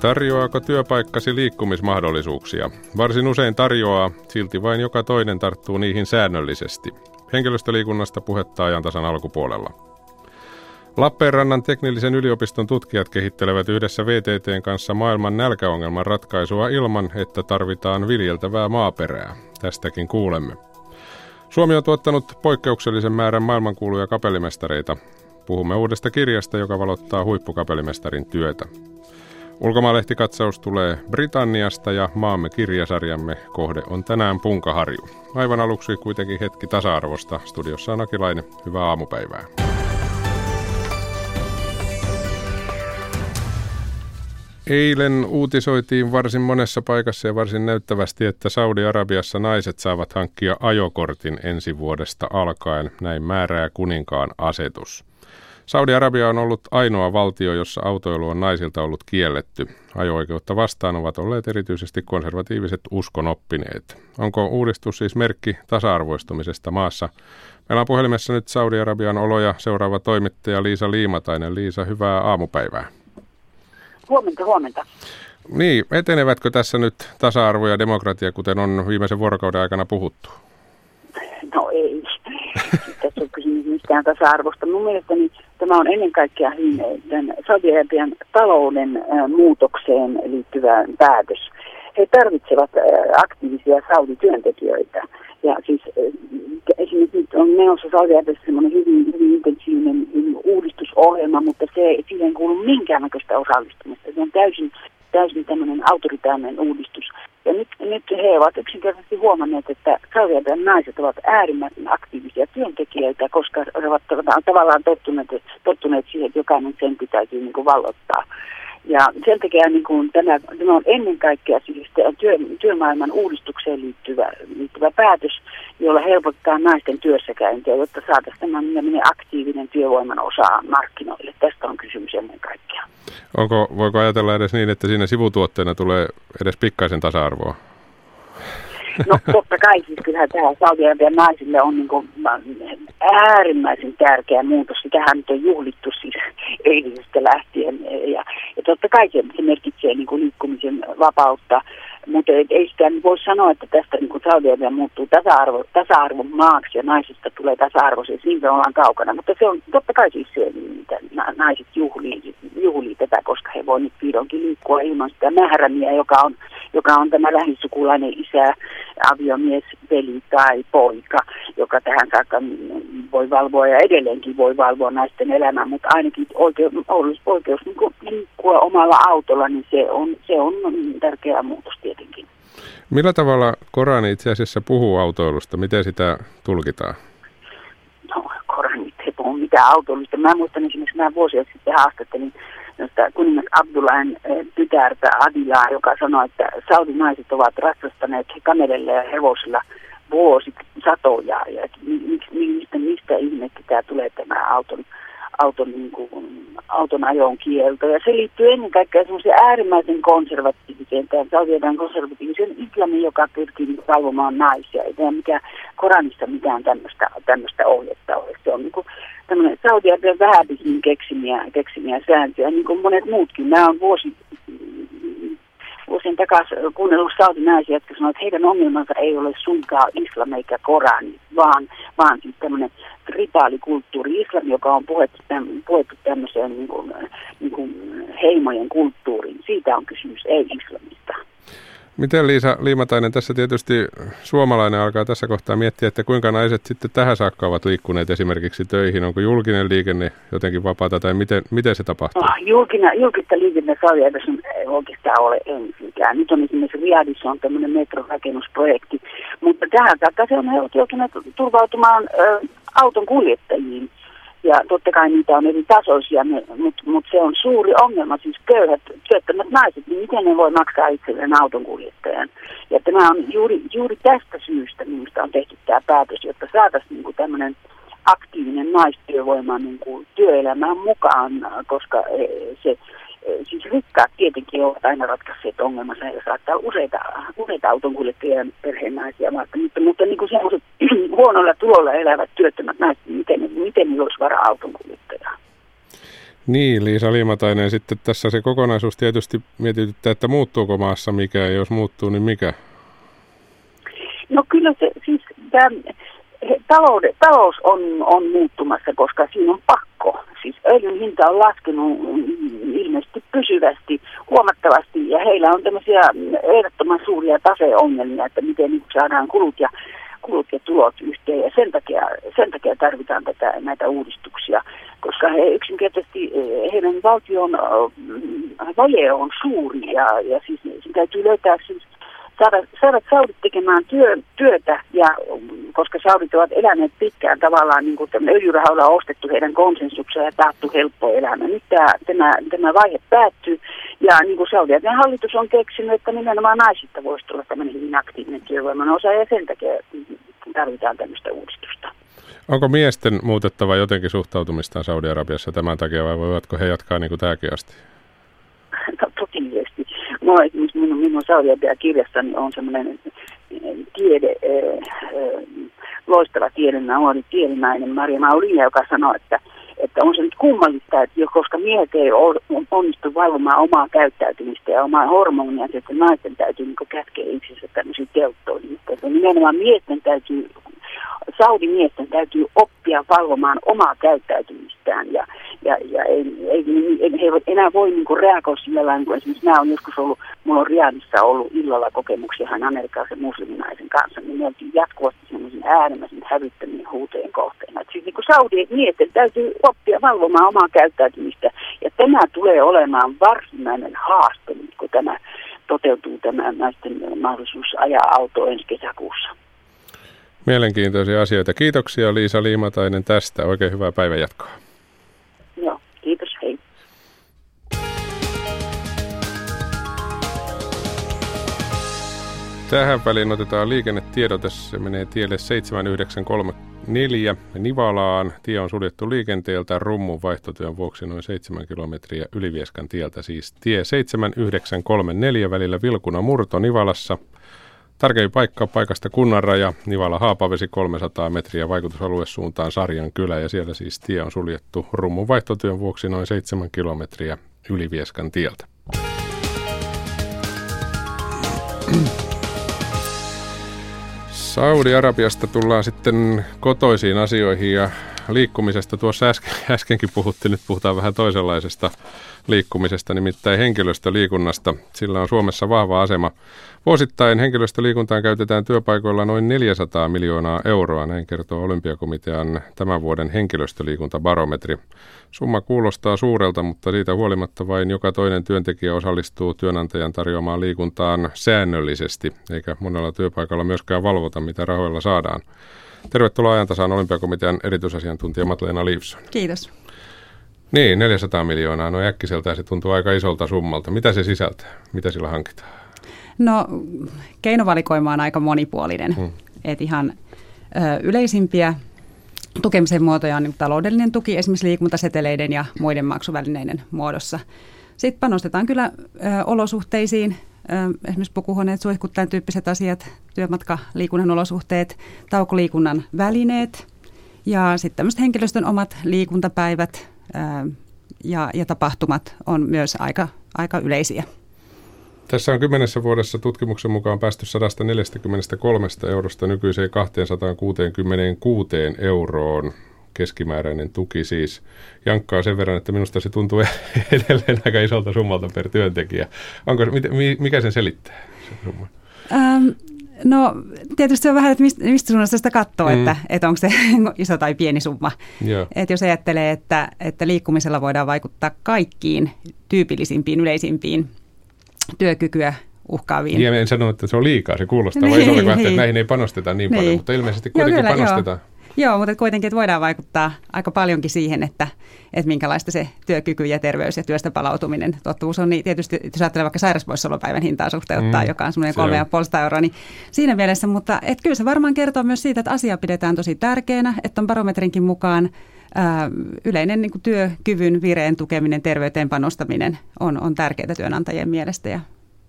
Tarjoaako työpaikkasi liikkumismahdollisuuksia? Varsin usein tarjoaa, silti vain joka toinen tarttuu niihin säännöllisesti. Henkilöstöliikunnasta puhetta ajantasan alkupuolella. Lappeenrannan teknillisen yliopiston tutkijat kehittelevät yhdessä VTTn kanssa maailman nälkäongelman ratkaisua ilman, että tarvitaan viljeltävää maaperää. Tästäkin kuulemme. Suomi on tuottanut poikkeuksellisen määrän maailmankuuluja kapellimestareita. Puhumme uudesta kirjasta, joka valottaa huippukapellimestarin työtä. Ulkomaalehtikatsaus tulee Britanniasta ja maamme kirjasarjamme kohde on tänään Punkaharju. Aivan aluksi kuitenkin hetki tasa-arvosta. Studiossa on Akilainen. Hyvää aamupäivää. Eilen uutisoitiin varsin monessa paikassa ja varsin näyttävästi, että Saudi-Arabiassa naiset saavat hankkia ajokortin ensi vuodesta alkaen. Näin määrää kuninkaan asetus. Saudi-Arabia on ollut ainoa valtio, jossa autoilu on naisilta ollut kielletty. Ajo-oikeutta vastaan ovat olleet erityisesti konservatiiviset uskonoppineet. Onko uudistus siis merkki tasa-arvoistumisesta maassa? Meillä on puhelimessa nyt Saudi-Arabian oloja seuraava toimittaja Liisa Liimatainen. Liisa, hyvää aamupäivää. Huomenta, huomenta. Niin, etenevätkö tässä nyt tasa-arvo ja demokratia, kuten on viimeisen vuorokauden aikana puhuttu? No ei. Tässä mistään tasa-arvosta. Mun mielestäni tämä on ennen kaikkea Saudi-Arabian talouden muutokseen liittyvä päätös. He tarvitsevat aktiivisia Saudi-työntekijöitä. Ja siis esimerkiksi nyt on menossa Saudi-Arabiassa semmoinen hyvin, hyvin intensiivinen uudistusohjelma, mutta se ei siihen kuulu minkäännäköistä osallistumista. Se on täysin, täysin tämmöinen autoritaarinen uudistus. Ja nyt, nyt he ovat yksinkertaisesti huomanneet, että Saudi-Arabian naiset ovat äärimmäisen aktiivisia työntekijöitä, koska he ovat tavallaan tottuneet, tottuneet siihen, että jokainen sen pitäisi niin kuin vallottaa. Ja sen takia niin kuin tämä, tämä on ennen kaikkea siis työ, työmaailman uudistukseen liittyvä, liittyvä päätös, jolla helpottaa naisten työssäkäyntiä, jotta saataisiin tämä aktiivinen työvoiman osa markkinoille. Tästä on kysymys ennen kaikkea. Onko, voiko ajatella edes niin, että siinä sivutuotteena tulee edes pikkaisen tasa-arvoa? No totta kai, siis kyllähän tämä Saudi-Arabian naisille on niin kuin äärimmäisen tärkeä muutos. Sitähän nyt on juhlittu siis eilisestä lähtien. Ja, ja totta kai se, se merkitsee niin kuin liikkumisen vapautta. Mutta ei sitä voi sanoa, että tästä niin kuin Saudi-Arabia muuttuu tasa-arvo, tasa-arvon maaksi ja naisista tulee tasa-arvoisia. Siitä ollaan kaukana. Mutta se on totta kai siis se, että naiset juhlii, juhlii tätä, koska he voivat nyt vihdoinkin liikkua ilman sitä mährämiä, joka on, joka on tämä lähisukulainen isä, aviomies, veli tai poika, joka tähän saakka voi valvoa ja edelleenkin voi valvoa naisten elämää, mutta ainakin oikeus, oikeus niin liikkua omalla autolla, niin se on, se on tärkeä muutos tietenkin. Millä tavalla Korani itse asiassa puhuu autoilusta? Miten sitä tulkitaan? No, Korani ei puhu mitään autoilusta. Mä muistan esimerkiksi, mä vuosia sitten haastattelin kuningas Abdullahin eh, tytärtä Adilaa, joka sanoi, että saudinaiset ovat ratsastaneet kameleilla ja hevosilla vuosit satoja. Ja mistä, mistä ihmettä tämä tulee tämä auton, auton, niin kuin, auton ajon kielto. Ja se liittyy ennen kaikkea semmoiseen äärimmäisen konservatiiviseen, tämän saudi konservatiivisen islamin, joka pyrkii valvomaan naisia. Ei tämä mikä Koranissa mitään tämmöistä ohjetta ole. Se on niin kuin, tämmöinen Saudi-Arabian vähäpisin keksimiä, keksimiä sääntöjä, niin kuin monet muutkin. Nämä on vuosi, vuosien takaisin kuunnellut saudinaisia, jotka sanoivat, että heidän ongelmansa ei ole suinkaan islam eikä Korani, vaan, vaan siis tämmöinen ritaalikulttuuri, islam, joka on puettu, täm, puettu tämmöiseen niin kuin, niin kuin heimojen kulttuuriin. Siitä on kysymys, ei islamista. Miten Liisa Liimatainen, tässä tietysti suomalainen alkaa tässä kohtaa miettiä, että kuinka naiset sitten tähän saakka ovat liikkuneet esimerkiksi töihin? Onko julkinen liikenne jotenkin vapaata tai miten, miten se tapahtuu? No, julkinen, julkista liikenne saudi ei oikeastaan ole ensinkään. Nyt on esimerkiksi Riadissa on tämmöinen metrorakennusprojekti, mutta tähän saakka se on joutuneet turvautumaan ö, auton kuljettajiin. Ja totta kai niitä on eri tasoisia, mutta mut se on suuri ongelma, siis köyhät, työttömät naiset, niin miten ne voi maksaa itselleen autonkuljettajan. Ja tämä on juuri, juuri tästä syystä minusta on tehty tämä päätös, jotta saataisiin niin tämmöinen aktiivinen naistyövoima niin kuin työelämään mukaan, koska e, se siis rikkaat tietenkin ovat aina ratkaisseet ongelmansa ja saattaa useita, useita autonkuljettajien perheen naisia, mutta, mutta niin kuin semmoiset huonolla tulolla elävät työttömät naiset, miten, miten niillä olisi varaa autonkuljettajaa? Niin, Liisa Liimatainen. Sitten tässä se kokonaisuus tietysti mietityttää, että muuttuuko maassa mikä ja jos muuttuu, niin mikä? No kyllä se, siis tämä talouden, talous on, on muuttumassa, koska siinä on pakko. Siis öljyn hinta on laskenut pysyvästi, huomattavasti, ja heillä on tämmöisiä ehdottoman suuria taseongelmia, että miten niin saadaan kulut ja, kulut ja tulot yhteen, ja sen takia, sen takia tarvitaan tätä, näitä uudistuksia, koska he yksinkertaisesti, heidän valtion vaje on suuri, ja, ja siis täytyy löytää siis saada, saada saudit tekemään työ, työtä, ja koska saudit ovat eläneet pitkään tavallaan, niin kuin öljyrahalla on ostettu heidän konsensuksensa ja taattu helppo elämä. Nyt tämä, tämä, tämä vaihe päättyy, ja niin kuin Saudi hallitus on keksinyt, että nimenomaan naisista voisi tulla tämmöinen hyvin aktiivinen työvoiman osa, ja sen takia tarvitaan tämmöistä uudistusta. Onko miesten muutettava jotenkin suhtautumistaan Saudi-Arabiassa tämän takia, vai voivatko he jatkaa niin kuin tämäkin asti? No totisesti. Mulla esimerkiksi minun, minun Saudi-Arabia-kirjassani on semmoinen tiede, äh, loistava tiedennä, nuori tiedenainen Maria Maulina, joka sanoi, että, että on se nyt kummallista, että jo, koska miehet ei onnistu valvomaan omaa käyttäytymistä ja omaa hormonia, että naisten täytyy niin kätkeä itsensä tämmöisiin telttoihin. Että nimenomaan miesten täytyy saudimiesten täytyy oppia valvomaan omaa käyttäytymistään ja, ja, ja ei, ei, ei, he eivät enää voi niin reagoida sillä lailla, niin kuin esimerkiksi mä olen joskus ollut, mulla on Riadissa ollut illalla kokemuksia hän amerikkalaisen musliminaisen kanssa, niin me oltiin jatkuvasti semmoisen äärimmäisen hävyttömien huutojen kohteena. Että siis niin saudien miesten täytyy oppia valvomaan omaa käyttäytymistä ja tämä tulee olemaan varsinainen haaste, kun tämä toteutuu tämä naisten mahdollisuus ajaa autoa ensi kesäkuussa. Mielenkiintoisia asioita. Kiitoksia Liisa Liimatainen tästä. Oikein hyvää päivänjatkoa. Joo, kiitos. Hei. Tähän väliin otetaan liikennetiedote. Se menee tielle 7934 Nivalaan. Tie on suljettu liikenteeltä rummun vaihtotyön vuoksi noin 7 kilometriä Ylivieskan tieltä. Siis tie 7934 välillä Vilkuna Murto Nivalassa – Tärkein paikka paikasta kunnanraja, Nivala Haapavesi 300 metriä vaikutusalue suuntaan Sarjan kylä ja siellä siis tie on suljettu rummun vaihtotyön vuoksi noin 7 kilometriä Ylivieskan tieltä. Saudi-Arabiasta tullaan sitten kotoisiin asioihin ja liikkumisesta tuossa äsken, äskenkin puhuttiin, nyt puhutaan vähän toisenlaisesta liikkumisesta, nimittäin henkilöstöliikunnasta. Sillä on Suomessa vahva asema. Vuosittain henkilöstöliikuntaan käytetään työpaikoilla noin 400 miljoonaa euroa, näin kertoo Olympiakomitean tämän vuoden henkilöstöliikuntabarometri. Summa kuulostaa suurelta, mutta siitä huolimatta vain joka toinen työntekijä osallistuu työnantajan tarjoamaan liikuntaan säännöllisesti, eikä monella työpaikalla myöskään valvota, mitä rahoilla saadaan. Tervetuloa ajantasaan Olympiakomitean erityisasiantuntija Matleena Livson. Kiitos. Niin, 400 miljoonaa, no äkkiseltään se tuntuu aika isolta summalta. Mitä se sisältää? Mitä sillä hankitaan? No keinovalikoima on aika monipuolinen. Hmm. Et ihan ö, yleisimpiä tukemisen muotoja on niin taloudellinen tuki esimerkiksi liikuntaseteleiden ja muiden maksuvälineiden muodossa. Sitten panostetaan kyllä ö, olosuhteisiin, esimerkiksi pukuhuoneet, suihkut, tämän tyyppiset asiat, työmatka, liikunnan olosuhteet, taukoliikunnan välineet ja sitten tämmöiset henkilöstön omat liikuntapäivät, ja, ja tapahtumat on myös aika, aika yleisiä. Tässä on kymmenessä vuodessa tutkimuksen mukaan päästy 143 eurosta nykyiseen 266 euroon keskimääräinen tuki siis. Jankkaa sen verran, että minusta se tuntuu edelleen aika isolta summalta per työntekijä. Onko, mikä sen selittää? Se summa? Ähm, No tietysti se on vähän, että mistä, mistä suunnasta sitä katsoo, mm. että, että onko se iso tai pieni summa. Että jos ajattelee, että, että liikkumisella voidaan vaikuttaa kaikkiin tyypillisimpiin, yleisimpiin työkykyä uhkaaviin. Ja en sano, että se on liikaa, se kuulostaa niin, vai isolta, niin. että näihin ei panosteta niin, niin. paljon, mutta ilmeisesti kuitenkin joo, kyllä, panostetaan. Joo. Joo, mutta kuitenkin että voidaan vaikuttaa aika paljonkin siihen, että, että minkälaista se työkyky ja terveys ja työstä palautuminen. Totuus on niin, tietysti, jos ajattelee vaikka sairauspoissaolopäivän hintaa suhteuttaa, mm, joka on semmoinen kolme ja puolesta euroa, niin siinä mielessä, mutta et kyllä se varmaan kertoo myös siitä, että asia pidetään tosi tärkeänä, että on barometrinkin mukaan ää, yleinen niin kuin työkyvyn vireen tukeminen, terveyteen panostaminen on, on tärkeää työnantajien mielestä ja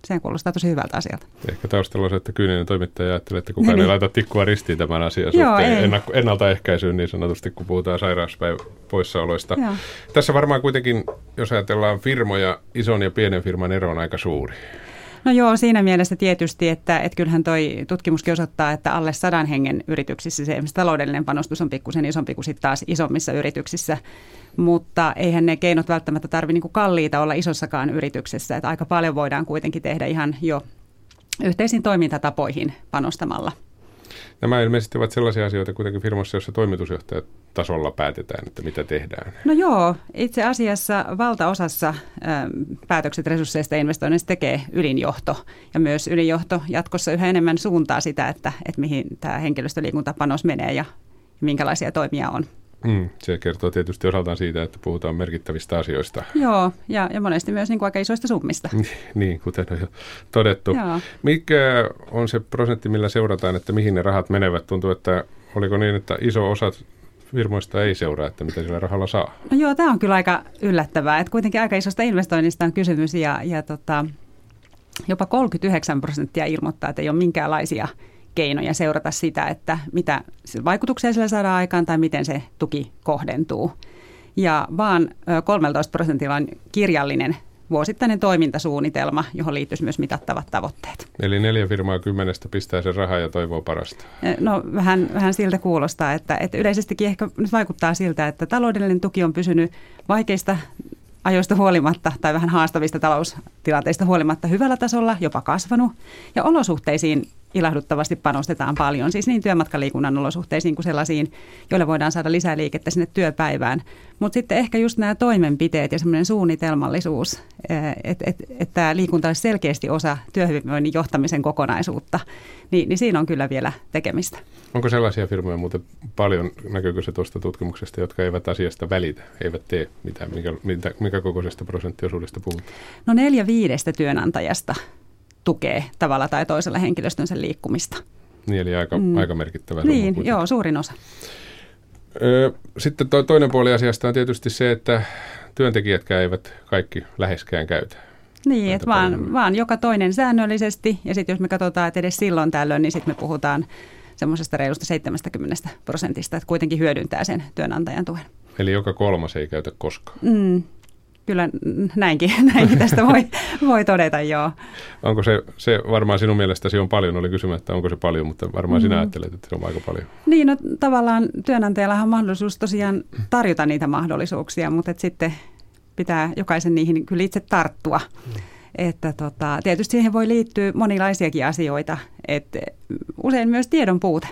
se kuulostaa tosi hyvältä asialta. Ehkä taustalla on se, että kyyninen toimittaja ajattelee, että kukaan niin. ei laita tikkua ristiin tämän asian Joo, suhteen ennakko, ennaltaehkäisyyn niin sanotusti, kun puhutaan sairauspäivä poissaoloista. Joo. Tässä varmaan kuitenkin, jos ajatellaan firmoja, ison ja pienen firman ero on aika suuri. No joo, siinä mielessä tietysti, että, että kyllähän toi tutkimuskin osoittaa, että alle sadan hengen yrityksissä se taloudellinen panostus on pikkusen isompi kuin sitten taas isommissa yrityksissä. Mutta eihän ne keinot välttämättä tarvitse niin kalliita olla isossakaan yrityksessä. Että aika paljon voidaan kuitenkin tehdä ihan jo yhteisiin toimintatapoihin panostamalla. Nämä ilmeisesti ovat sellaisia asioita kuitenkin firmassa, jossa toimitusjohtajatasolla päätetään, että mitä tehdään. No joo, itse asiassa valtaosassa ö, päätökset resursseista ja investoinneista tekee ylinjohto. Ja myös ylinjohto jatkossa yhä enemmän suuntaa sitä, että, että mihin tämä henkilöstöliikuntapanos menee ja minkälaisia toimia on. Mm, se kertoo tietysti osaltaan siitä, että puhutaan merkittävistä asioista. Joo, ja, ja monesti myös niin kuin aika isoista summista. niin, kuten on jo todettu. Joo. Mikä on se prosentti, millä seurataan, että mihin ne rahat menevät? Tuntuu, että oliko niin, että iso osa firmoista ei seuraa, että mitä sillä rahalla saa? No joo, tämä on kyllä aika yllättävää. Että kuitenkin aika isosta investoinnista on kysymys ja, ja tota, jopa 39 prosenttia ilmoittaa, että ei ole minkäänlaisia – keinoja seurata sitä, että mitä vaikutuksia sillä saadaan aikaan tai miten se tuki kohdentuu. Ja vaan 13 prosentilla on kirjallinen vuosittainen toimintasuunnitelma, johon liittyisi myös mitattavat tavoitteet. Eli neljä firmaa kymmenestä pistää sen rahaa ja toivoo parasta. No vähän, vähän siltä kuulostaa, että, että yleisestikin ehkä nyt vaikuttaa siltä, että taloudellinen tuki on pysynyt vaikeista ajoista huolimatta tai vähän haastavista taloustilanteista huolimatta hyvällä tasolla, jopa kasvanut. Ja olosuhteisiin ilahduttavasti panostetaan paljon, siis niin työmatkaliikunnan olosuhteisiin kuin sellaisiin, joilla voidaan saada lisää liikettä sinne työpäivään. Mutta sitten ehkä just nämä toimenpiteet ja semmoinen suunnitelmallisuus, että et, et tämä liikunta olisi selkeästi osa työhyvinvoinnin johtamisen kokonaisuutta, niin, niin siinä on kyllä vielä tekemistä. Onko sellaisia firmoja muuten paljon, näkyykö se tuosta tutkimuksesta, jotka eivät asiasta välitä, eivät tee mitään, mikä, mikä, mikä kokoisesta prosenttiosuudesta puhutaan? No neljä viidestä työnantajasta tukee tavalla tai toisella henkilöstönsä liikkumista. Niin, eli aika, mm. aika merkittävä Niin, summa joo, suurin osa. Sitten toi toinen puoli asiasta on tietysti se, että työntekijätkään eivät kaikki läheskään käytä. Niin, että vaan, vaan joka toinen säännöllisesti, ja sitten jos me katsotaan, että edes silloin tällöin, niin sitten me puhutaan semmoisesta reilusta 70 prosentista, että kuitenkin hyödyntää sen työnantajan tuen. Eli joka kolmas ei käytä koskaan. Mm, kyllä näinkin, näinkin tästä voi, voi todeta, joo. Onko se, se varmaan sinun mielestäsi on paljon, oli kysymättä, onko se paljon, mutta varmaan mm. sinä ajattelet, että se on aika paljon. Niin, no tavallaan työnantajallahan on mahdollisuus tosiaan tarjota niitä mahdollisuuksia, mutta et sitten pitää jokaisen niihin kyllä itse tarttua. Mm. Että tota, tietysti siihen voi liittyä monilaisiakin asioita, että usein myös tiedon puute.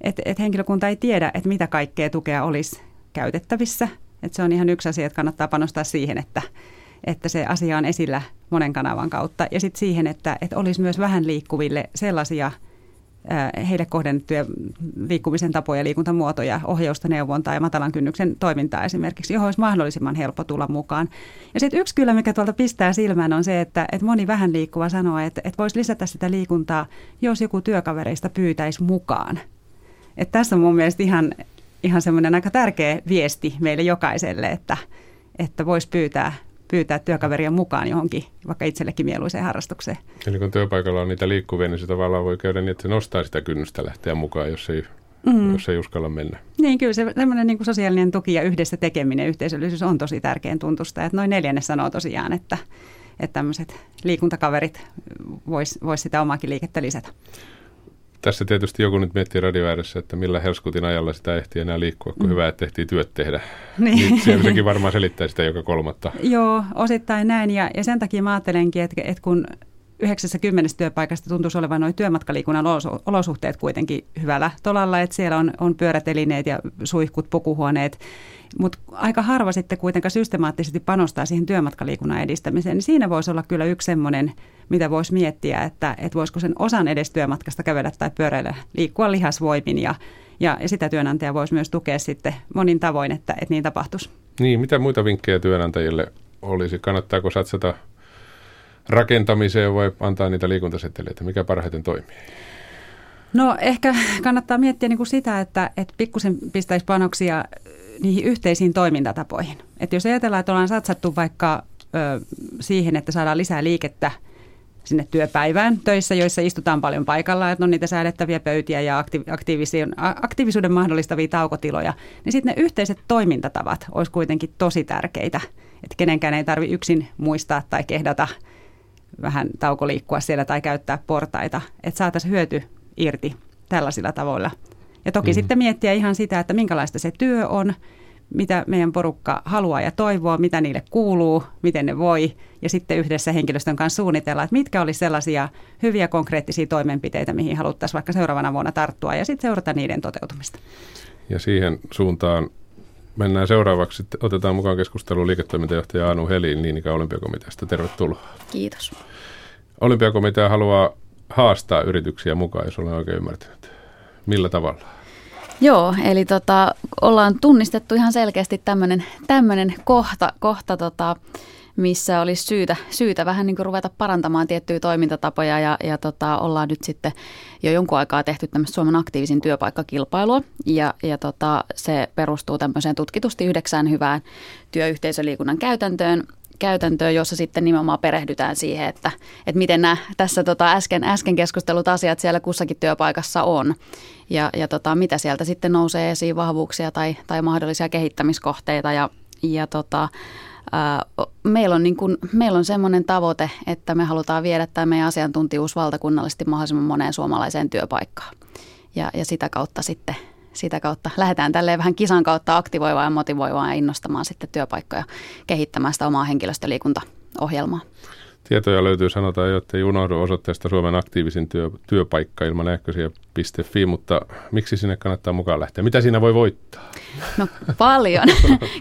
Että et henkilökunta ei tiedä, että mitä kaikkea tukea olisi käytettävissä – et se on ihan yksi asia, että kannattaa panostaa siihen, että, että se asia on esillä monen kanavan kautta. Ja sitten siihen, että, että olisi myös vähän liikkuville sellaisia heille kohdennettuja liikkumisen tapoja, liikuntamuotoja, ohjausta, neuvontaa ja matalan kynnyksen toimintaa esimerkiksi, johon olisi mahdollisimman helppo tulla mukaan. Ja sitten yksi kyllä, mikä tuolta pistää silmään, on se, että, että moni vähän liikkuva sanoo, että, että voisi lisätä sitä liikuntaa, jos joku työkavereista pyytäisi mukaan. Että tässä on mun mielestä ihan ihan semmoinen aika tärkeä viesti meille jokaiselle, että, että voisi pyytää, pyytää työkaveria mukaan johonkin vaikka itsellekin mieluiseen harrastukseen. Eli kun työpaikalla on niitä liikkuvia, niin se tavallaan voi käydä niin, että se nostaa sitä kynnystä lähteä mukaan, jos ei, mm. jos ei uskalla mennä. Niin, kyllä se semmoinen niin kuin sosiaalinen tuki ja yhdessä tekeminen, yhteisöllisyys on tosi tärkeän tuntusta. Että noin neljännes sanoo tosiaan, että, että tämmöiset liikuntakaverit vois, vois sitä omaakin liikettä lisätä. Tässä tietysti joku nyt miettii radio ääressä, että millä helskutin ajalla sitä ehtii enää liikkua, kun mm. hyvä, että ehtii työt tehdä. Niin. niin sekin varmaan selittää sitä joka kolmatta. Joo, osittain näin. Ja, ja sen takia mä ajattelenkin, että, että kun 90 työpaikasta tuntuisi olevan noin työmatkaliikunnan olosuhteet kuitenkin hyvällä tolalla, että siellä on, on pyörätelineet ja suihkut, pukuhuoneet, mutta aika harva sitten kuitenkaan systemaattisesti panostaa siihen työmatkaliikunnan edistämiseen, niin siinä voisi olla kyllä yksi semmoinen, mitä voisi miettiä, että, että voisiko sen osan edes työmatkasta kävellä tai pyöräillä, liikkua lihasvoimin ja, ja, sitä työnantaja voisi myös tukea sitten monin tavoin, että, että niin tapahtuisi. Niin, mitä muita vinkkejä työnantajille olisi? Kannattaako satsata rakentamiseen vai antaa niitä liikuntaseteleitä? Mikä parhaiten toimii? No ehkä kannattaa miettiä niin kuin sitä, että, että pikkusen pistäisi panoksia niihin yhteisiin toimintatapoihin. Että jos ajatellaan, että ollaan satsattu vaikka ö, siihen, että saadaan lisää liikettä sinne työpäivään töissä, joissa istutaan paljon paikalla, että on niitä säädettäviä pöytiä ja aktiivisuuden mahdollistavia taukotiloja, niin sitten ne yhteiset toimintatavat olisi kuitenkin tosi tärkeitä, että kenenkään ei tarvi yksin muistaa tai kehdata vähän taukoliikkua siellä tai käyttää portaita, että saataisiin hyöty irti tällaisilla tavoilla. Ja toki mm. sitten miettiä ihan sitä, että minkälaista se työ on, mitä meidän porukka haluaa ja toivoo, mitä niille kuuluu, miten ne voi, ja sitten yhdessä henkilöstön kanssa suunnitella, että mitkä olisi sellaisia hyviä konkreettisia toimenpiteitä, mihin haluttaisiin vaikka seuraavana vuonna tarttua, ja sitten seurata niiden toteutumista. Ja siihen suuntaan mennään seuraavaksi. Otetaan mukaan keskusteluun liiketoimintajohtaja Anu Helin niin ikään olympiakomiteasta. Tervetuloa. Kiitos. Olympiakomitea haluaa haastaa yrityksiä mukaan, jos olen oikein ymmärtänyt. Millä tavalla? Joo, eli tota, ollaan tunnistettu ihan selkeästi tämmöinen kohta, kohta tota, missä olisi syytä, syytä vähän niin kuin ruveta parantamaan tiettyjä toimintatapoja ja, ja tota, ollaan nyt sitten jo jonkun aikaa tehty tämmöistä Suomen aktiivisin työpaikkakilpailua ja, ja tota, se perustuu tämmöiseen tutkitusti yhdeksään hyvään työyhteisöliikunnan käytäntöön käytäntöön, jossa sitten nimenomaan perehdytään siihen, että, että miten nämä tässä tota äsken, äsken keskustelut asiat siellä kussakin työpaikassa on. Ja, ja tota, mitä sieltä sitten nousee esiin vahvuuksia tai, tai mahdollisia kehittämiskohteita. Ja, ja tota, meillä on, niin kuin, meillä on semmoinen tavoite, että me halutaan viedä tämä meidän asiantuntijuus valtakunnallisesti mahdollisimman moneen suomalaiseen työpaikkaan. Ja, ja sitä kautta sitten sitä kautta lähdetään tälleen vähän kisan kautta aktivoivaan ja motivoivaan ja innostamaan sitten työpaikkoja kehittämään sitä omaa henkilöstöliikuntaohjelmaa. Tietoja löytyy, sanotaan jo, että ei unohdu osoitteesta Suomen aktiivisin työ, työpaikka ilman ähkösiä.fi, mutta miksi sinne kannattaa mukaan lähteä? Mitä siinä voi voittaa? No paljon.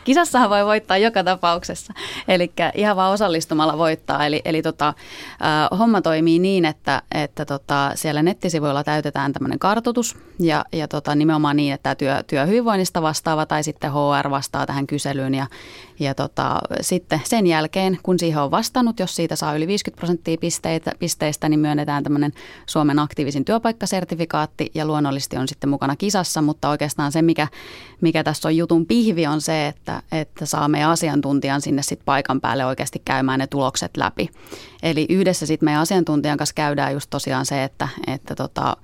Kisassahan voi voittaa joka tapauksessa. Eli ihan vaan osallistumalla voittaa. Eli, eli tota, äh, homma toimii niin, että, että tota, siellä nettisivuilla täytetään tämmöinen kartoitus ja, ja tota, nimenomaan niin, että työ, työhyvinvoinnista vastaava tai sitten HR vastaa tähän kyselyyn ja, ja tota, sitten sen jälkeen, kun siihen on vastannut, jos siitä saa yli 50 prosenttia pisteitä, pisteistä, niin myönnetään tämmöinen Suomen aktiivisin työpaikkasertifikaatti ja luonnollisesti on sitten mukana kisassa, mutta oikeastaan se, mikä, mikä tässä on jutun pihvi, on se, että, että saamme asiantuntijan sinne sitten paikan päälle oikeasti käymään ne tulokset läpi. Eli yhdessä sitten meidän asiantuntijan kanssa käydään just tosiaan se, että, että tota,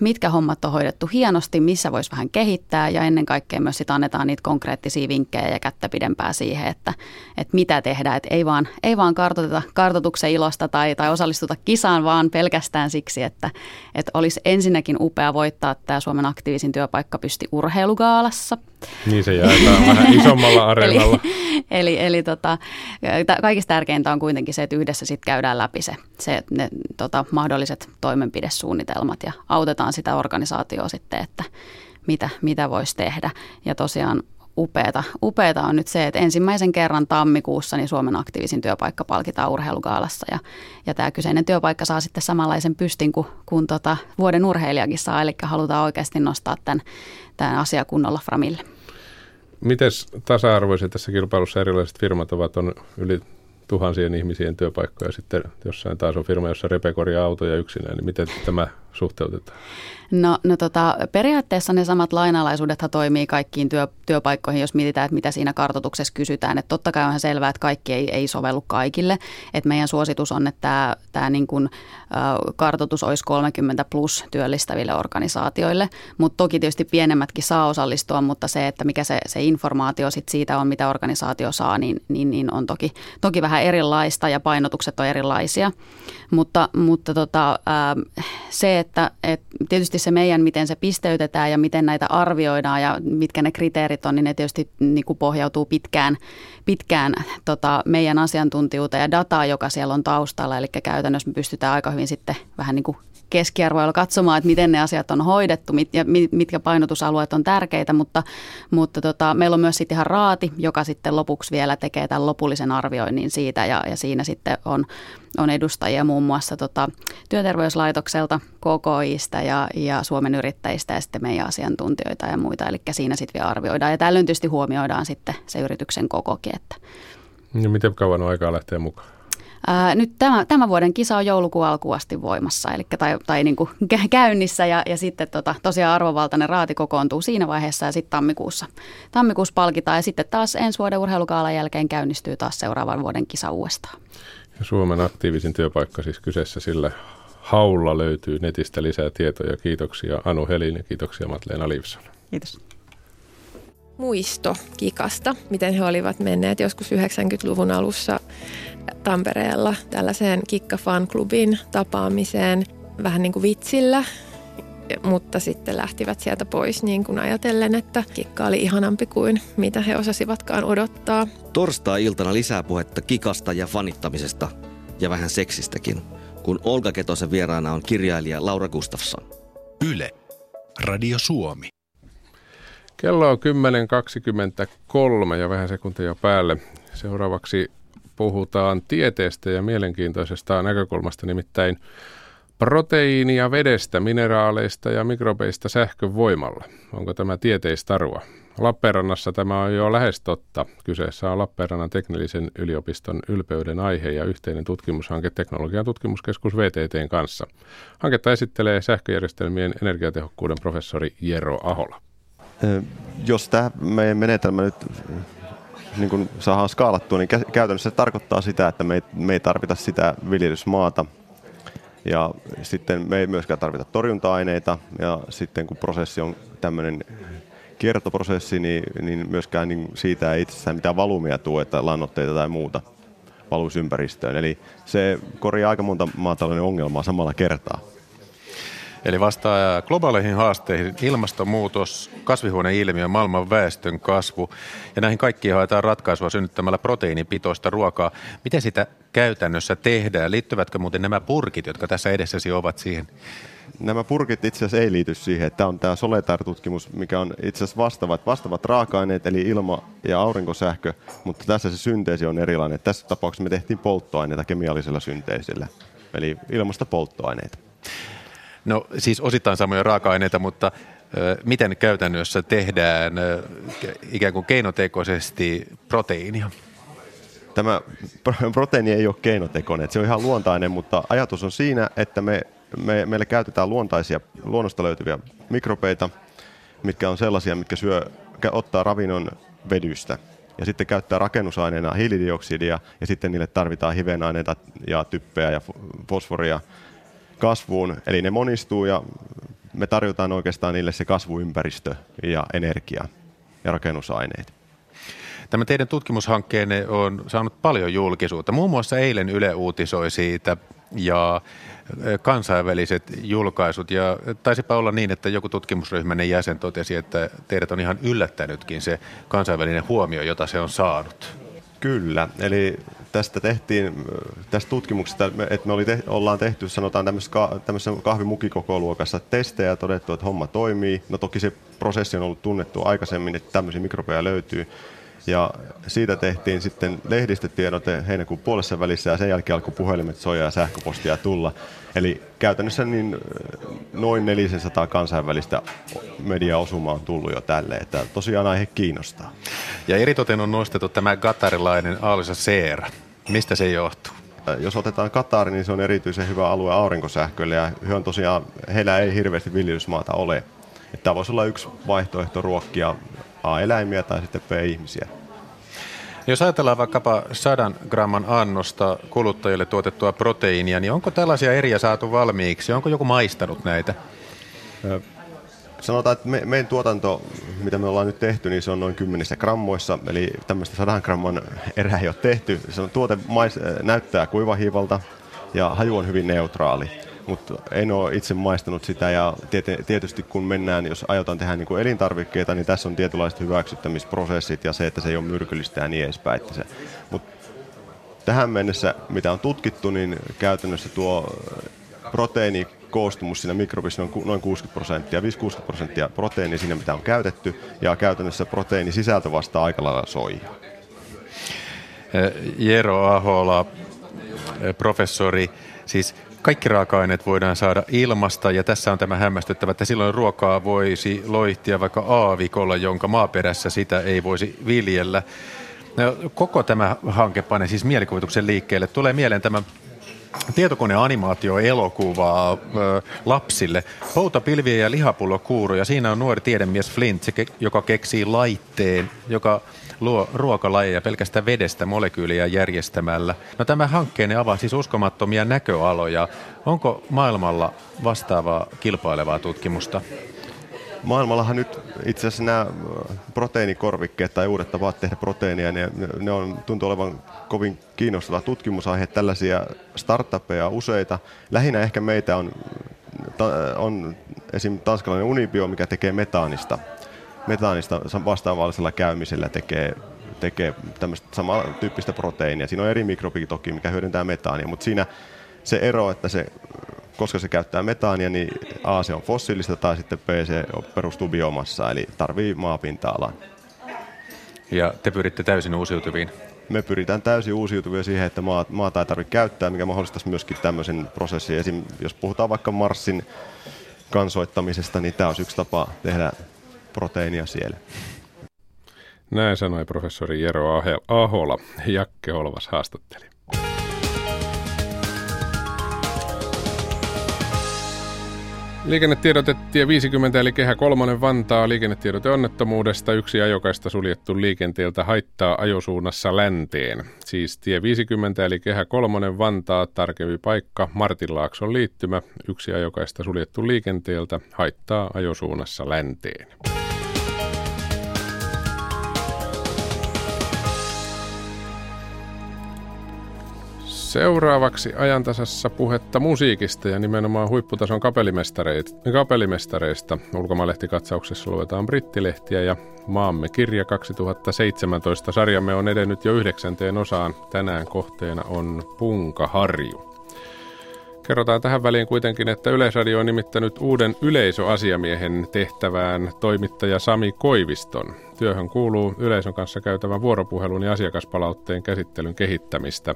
mitkä hommat on hoidettu hienosti, missä voisi vähän kehittää ja ennen kaikkea myös sit annetaan niitä konkreettisia vinkkejä ja kättä pidempää siihen, että, että mitä tehdään. Että ei vaan, ei vaan kartoiteta kartoituksen ilosta tai, tai osallistuta kisaan, vaan pelkästään siksi, että, että olisi ensinnäkin upea voittaa tämä Suomen aktiivisin työpaikka pysti urheilugaalassa. Niin se jaetaan vähän isommalla areenalla. eli eli, eli tota, kaikista tärkeintä on kuitenkin se, että yhdessä sitten käydään läpi se, se ne tota, mahdolliset toimenpidesuunnitelmat ja autetaan sitä organisaatioa sitten, että mitä, mitä voisi tehdä. Ja tosiaan upeata, upeata on nyt se, että ensimmäisen kerran tammikuussa niin Suomen aktiivisin työpaikka palkitaan urheilugaalassa ja, ja tämä kyseinen työpaikka saa sitten samanlaisen pystin kuin, kuin tota vuoden urheilijakin saa, eli halutaan oikeasti nostaa tämän, tämän asian kunnolla framille. Miten tasa-arvoisia tässä kilpailussa erilaiset firmat ovat? On yli tuhansien ihmisien työpaikkoja sitten jossain taas on firma, jossa repekoria autoja yksinään, niin miten tämä suhteutetaan? No, no tota, periaatteessa ne samat lainalaisuudethan toimii kaikkiin työ, työpaikkoihin, jos mietitään, että mitä siinä kartoituksessa kysytään. Että totta kai on selvää, että kaikki ei, ei sovellu kaikille. Että meidän suositus on, että tämä, niin kuin, ä, kartoitus olisi 30 plus työllistäville organisaatioille. Mutta toki tietysti pienemmätkin saa osallistua, mutta se, että mikä se, se informaatio sit siitä on, mitä organisaatio saa, niin, niin, niin on toki, toki vähän erilaista ja painotukset on erilaisia. Mutta, mutta tota, se, että, että tietysti se meidän, miten se pisteytetään ja miten näitä arvioidaan ja mitkä ne kriteerit on, niin ne tietysti niin kuin pohjautuu pitkään, pitkään tota, meidän asiantuntijuuteen ja dataa, joka siellä on taustalla. Eli käytännössä me pystytään aika hyvin sitten vähän niin kuin keskiarvoilla katsomaan, että miten ne asiat on hoidettu mit, ja mitkä painotusalueet on tärkeitä, mutta, mutta tota, meillä on myös sitten ihan raati, joka sitten lopuksi vielä tekee tämän lopullisen arvioinnin siitä ja, ja siinä sitten on, on edustajia muun muassa tota, työterveyslaitokselta, KKIstä ja, ja Suomen yrittäjistä ja sitten meidän asiantuntijoita ja muita, eli siinä sitten vielä arvioidaan ja tällöin tietysti huomioidaan sitten se yrityksen kokokin. Että. Ja miten kauan on aikaa lähteä mukaan? Ää, nyt tämä, tämän vuoden kisa on joulukuun alkuun asti voimassa, eli tai, tai niin kuin käynnissä ja, ja sitten tota, tosiaan arvovaltainen raati kokoontuu siinä vaiheessa ja sitten tammikuussa, tammikuussa palkitaan ja sitten taas ensi vuoden urheilukaalan jälkeen käynnistyy taas seuraavan vuoden kisa uudestaan. Suomen aktiivisin työpaikka siis kyseessä sillä haulla löytyy netistä lisää tietoja. Kiitoksia Anu Helin ja kiitoksia Matleena Livson. Kiitos. Muisto Kikasta, miten he olivat menneet joskus 90-luvun alussa Tampereella tällaiseen Kikka-fanklubin tapaamiseen vähän niin kuin vitsillä, mutta sitten lähtivät sieltä pois niin kuin ajatellen, että kikka oli ihanampi kuin mitä he osasivatkaan odottaa. Torstai-iltana lisää puhetta kikasta ja fanittamisesta ja vähän seksistäkin, kun Olga Ketosen vieraana on kirjailija Laura Gustafsson. Yle. Radio Suomi. Kello on 10.23 ja vähän sekuntia päälle. Seuraavaksi puhutaan tieteestä ja mielenkiintoisesta näkökulmasta, nimittäin proteiinia vedestä, mineraaleista ja mikrobeista sähkön voimalla. Onko tämä tieteistarua? Lappeenrannassa tämä on jo lähes totta. Kyseessä on Lappeenrannan teknillisen yliopiston ylpeyden aihe ja yhteinen tutkimushanke Teknologian tutkimuskeskus VTTn kanssa. Hanketta esittelee sähköjärjestelmien energiatehokkuuden professori Jero Ahola. Jos tämä meidän menetelmä nyt niin kun saadaan skaalattua, niin käytännössä se tarkoittaa sitä, että me ei, me ei tarvita sitä viljelysmaata. Ja sitten me ei myöskään tarvita torjunta-aineita. Ja sitten kun prosessi on tämmöinen kiertoprosessi, niin, niin myöskään niin siitä ei itsessään mitään valumia tule, että lannoitteita tai muuta valuisi ympäristöön. Eli se korjaa aika monta maatalouden ongelmaa samalla kertaa. Eli vastaa globaaleihin haasteihin ilmastonmuutos, kasvihuoneilmiö, maailman väestön kasvu ja näihin kaikkiin haetaan ratkaisua synnyttämällä proteiinipitoista ruokaa. Miten sitä käytännössä tehdään? Liittyvätkö muuten nämä purkit, jotka tässä edessäsi ovat siihen? Nämä purkit itse asiassa ei liity siihen. Tämä on tämä Soletar-tutkimus, mikä on itse asiassa vastaavat, vastaavat raaka-aineet, eli ilma- ja aurinkosähkö, mutta tässä se synteesi on erilainen. Tässä tapauksessa me tehtiin polttoaineita kemiallisella synteesillä, eli ilmasta polttoaineita. No siis osittain samoja raaka-aineita, mutta miten käytännössä tehdään ikään kuin keinotekoisesti proteiinia? Tämä proteiini ei ole keinotekoinen, se on ihan luontainen, mutta ajatus on siinä, että me, me, meillä käytetään luontaisia, luonnosta löytyviä mikrobeita, mitkä on sellaisia, mitkä syö, ottaa ravinnon vedystä ja sitten käyttää rakennusaineena hiilidioksidia ja sitten niille tarvitaan hivenaineita ja typpeä ja fosforia kasvuun. Eli ne monistuu ja me tarjotaan oikeastaan niille se kasvuympäristö ja energia ja rakennusaineet. Tämä teidän tutkimushankkeenne on saanut paljon julkisuutta. Muun muassa eilen Yle uutisoi siitä ja kansainväliset julkaisut. Ja taisipa olla niin, että joku tutkimusryhmänne jäsen totesi, että teidät on ihan yllättänytkin se kansainvälinen huomio, jota se on saanut. Kyllä, eli tästä tehtiin, tästä tutkimuksesta, että me oli te, ollaan tehty, sanotaan tämmöisessä kahvimukikokoluokassa testejä ja todettu, että homma toimii. No toki se prosessi on ollut tunnettu aikaisemmin, että tämmöisiä mikrobeja löytyy. Ja siitä tehtiin sitten lehdistötiedote heinäkuun puolessa välissä ja sen jälkeen alkoi puhelimet soja ja sähköpostia tulla. Eli käytännössä niin noin 400 kansainvälistä mediaosumaa on tullut jo tälle, että tosiaan aihe kiinnostaa. Ja eritoten on nostettu tämä katarilainen Aalisa Seera. Mistä se johtuu? Jos otetaan Katari, niin se on erityisen hyvä alue aurinkosähkölle ja he on tosiaan, heillä ei hirveästi viljelysmaata ole. Tämä voisi olla yksi vaihtoehto ruokkia A-eläimiä tai sitten B-ihmisiä. Jos ajatellaan vaikkapa 100 gramman annosta kuluttajille tuotettua proteiinia, niin onko tällaisia eriä saatu valmiiksi? Onko joku maistanut näitä? Sanotaan, että me, meidän tuotanto, mitä me ollaan nyt tehty, niin se on noin kymmenissä grammoissa, eli tämmöistä 100 gramman erää ei ole tehty. Se on, tuote mais, näyttää kuivahiivalta ja haju on hyvin neutraali mutta en ole itse maistanut sitä ja tietysti kun mennään, jos aiotaan tehdä niin kuin elintarvikkeita, niin tässä on tietynlaiset hyväksyttämisprosessit ja se, että se ei ole myrkyllistä ja niin edespäin. Mutta tähän mennessä, mitä on tutkittu, niin käytännössä tuo proteiini koostumus siinä mikrobissa on noin 60 prosenttia, 5-60 prosenttia proteiini siinä, mitä on käytetty, ja käytännössä proteiini sisältö vastaa aika lailla soijaa. Jero Ahola, professori, siis kaikki raaka-aineet voidaan saada ilmasta ja tässä on tämä hämmästyttävä, että silloin ruokaa voisi loihtia vaikka aavikolla, jonka maaperässä sitä ei voisi viljellä. No, koko tämä hanke panee siis mielikuvituksen liikkeelle. Tulee mieleen tämä tietokoneanimaatio-elokuvaa ö, lapsille. Poutapilviä ja lihapullokuuru ja siinä on nuori tiedemies Flint, joka keksii laitteen, joka luo ruokalajeja pelkästään vedestä molekyyliä järjestämällä. No tämä hankkeenne avaa siis uskomattomia näköaloja. Onko maailmalla vastaavaa kilpailevaa tutkimusta? Maailmallahan nyt itse asiassa nämä proteiinikorvikkeet tai uudet tavat tehdä proteiinia, ne, ne on, tuntuu olevan kovin kiinnostava tutkimusaihe. Tällaisia startuppeja useita. Lähinnä ehkä meitä on, on esim. tanskalainen Unibio, mikä tekee metaanista. Metaanista vastaavallisella käymisellä tekee tekee tämmöistä samantyyppistä proteiinia. Siinä on eri mikrobi toki, mikä hyödyntää metaania, mutta siinä se ero, että se koska se käyttää metaania, niin A se on fossiilista tai sitten B se perustuu biomassa, eli tarvii maapinta-alan. Ja te pyritte täysin uusiutuviin? Me pyritään täysin uusiutuvia siihen, että maata ei tarvitse käyttää, mikä mahdollistaisi myöskin tämmöisen prosessin. Esim. jos puhutaan vaikka Marsin kansoittamisesta, niin tämä olisi yksi tapa tehdä proteiinia siellä. Näin sanoi professori Jero Ahola. Jakke Holvas haastatteli. Liikennetiedotettiin 50 eli kehä kolmonen Vantaa liikennetiedote onnettomuudesta. Yksi ajokaista suljettu liikenteeltä haittaa ajosuunnassa länteen. Siis tie 50 eli kehä kolmonen Vantaa, tarkempi paikka Martinlaakson liittymä. Yksi ajokaista suljettu liikenteeltä haittaa ajosuunnassa länteen. Seuraavaksi ajantasassa puhetta musiikista ja nimenomaan huipputason kapellimestareista. Ulkomaalehtikakatsauksessa luetaan brittilehtiä ja Maamme kirja 2017. Sarjamme on edennyt jo yhdeksänteen osaan. Tänään kohteena on Punkaharju. Kerrotaan tähän väliin kuitenkin, että Yleisradio on nimittänyt uuden yleisöasiamiehen tehtävään toimittaja Sami Koiviston. Työhön kuuluu yleisön kanssa käytävän vuoropuhelun ja asiakaspalautteen käsittelyn kehittämistä.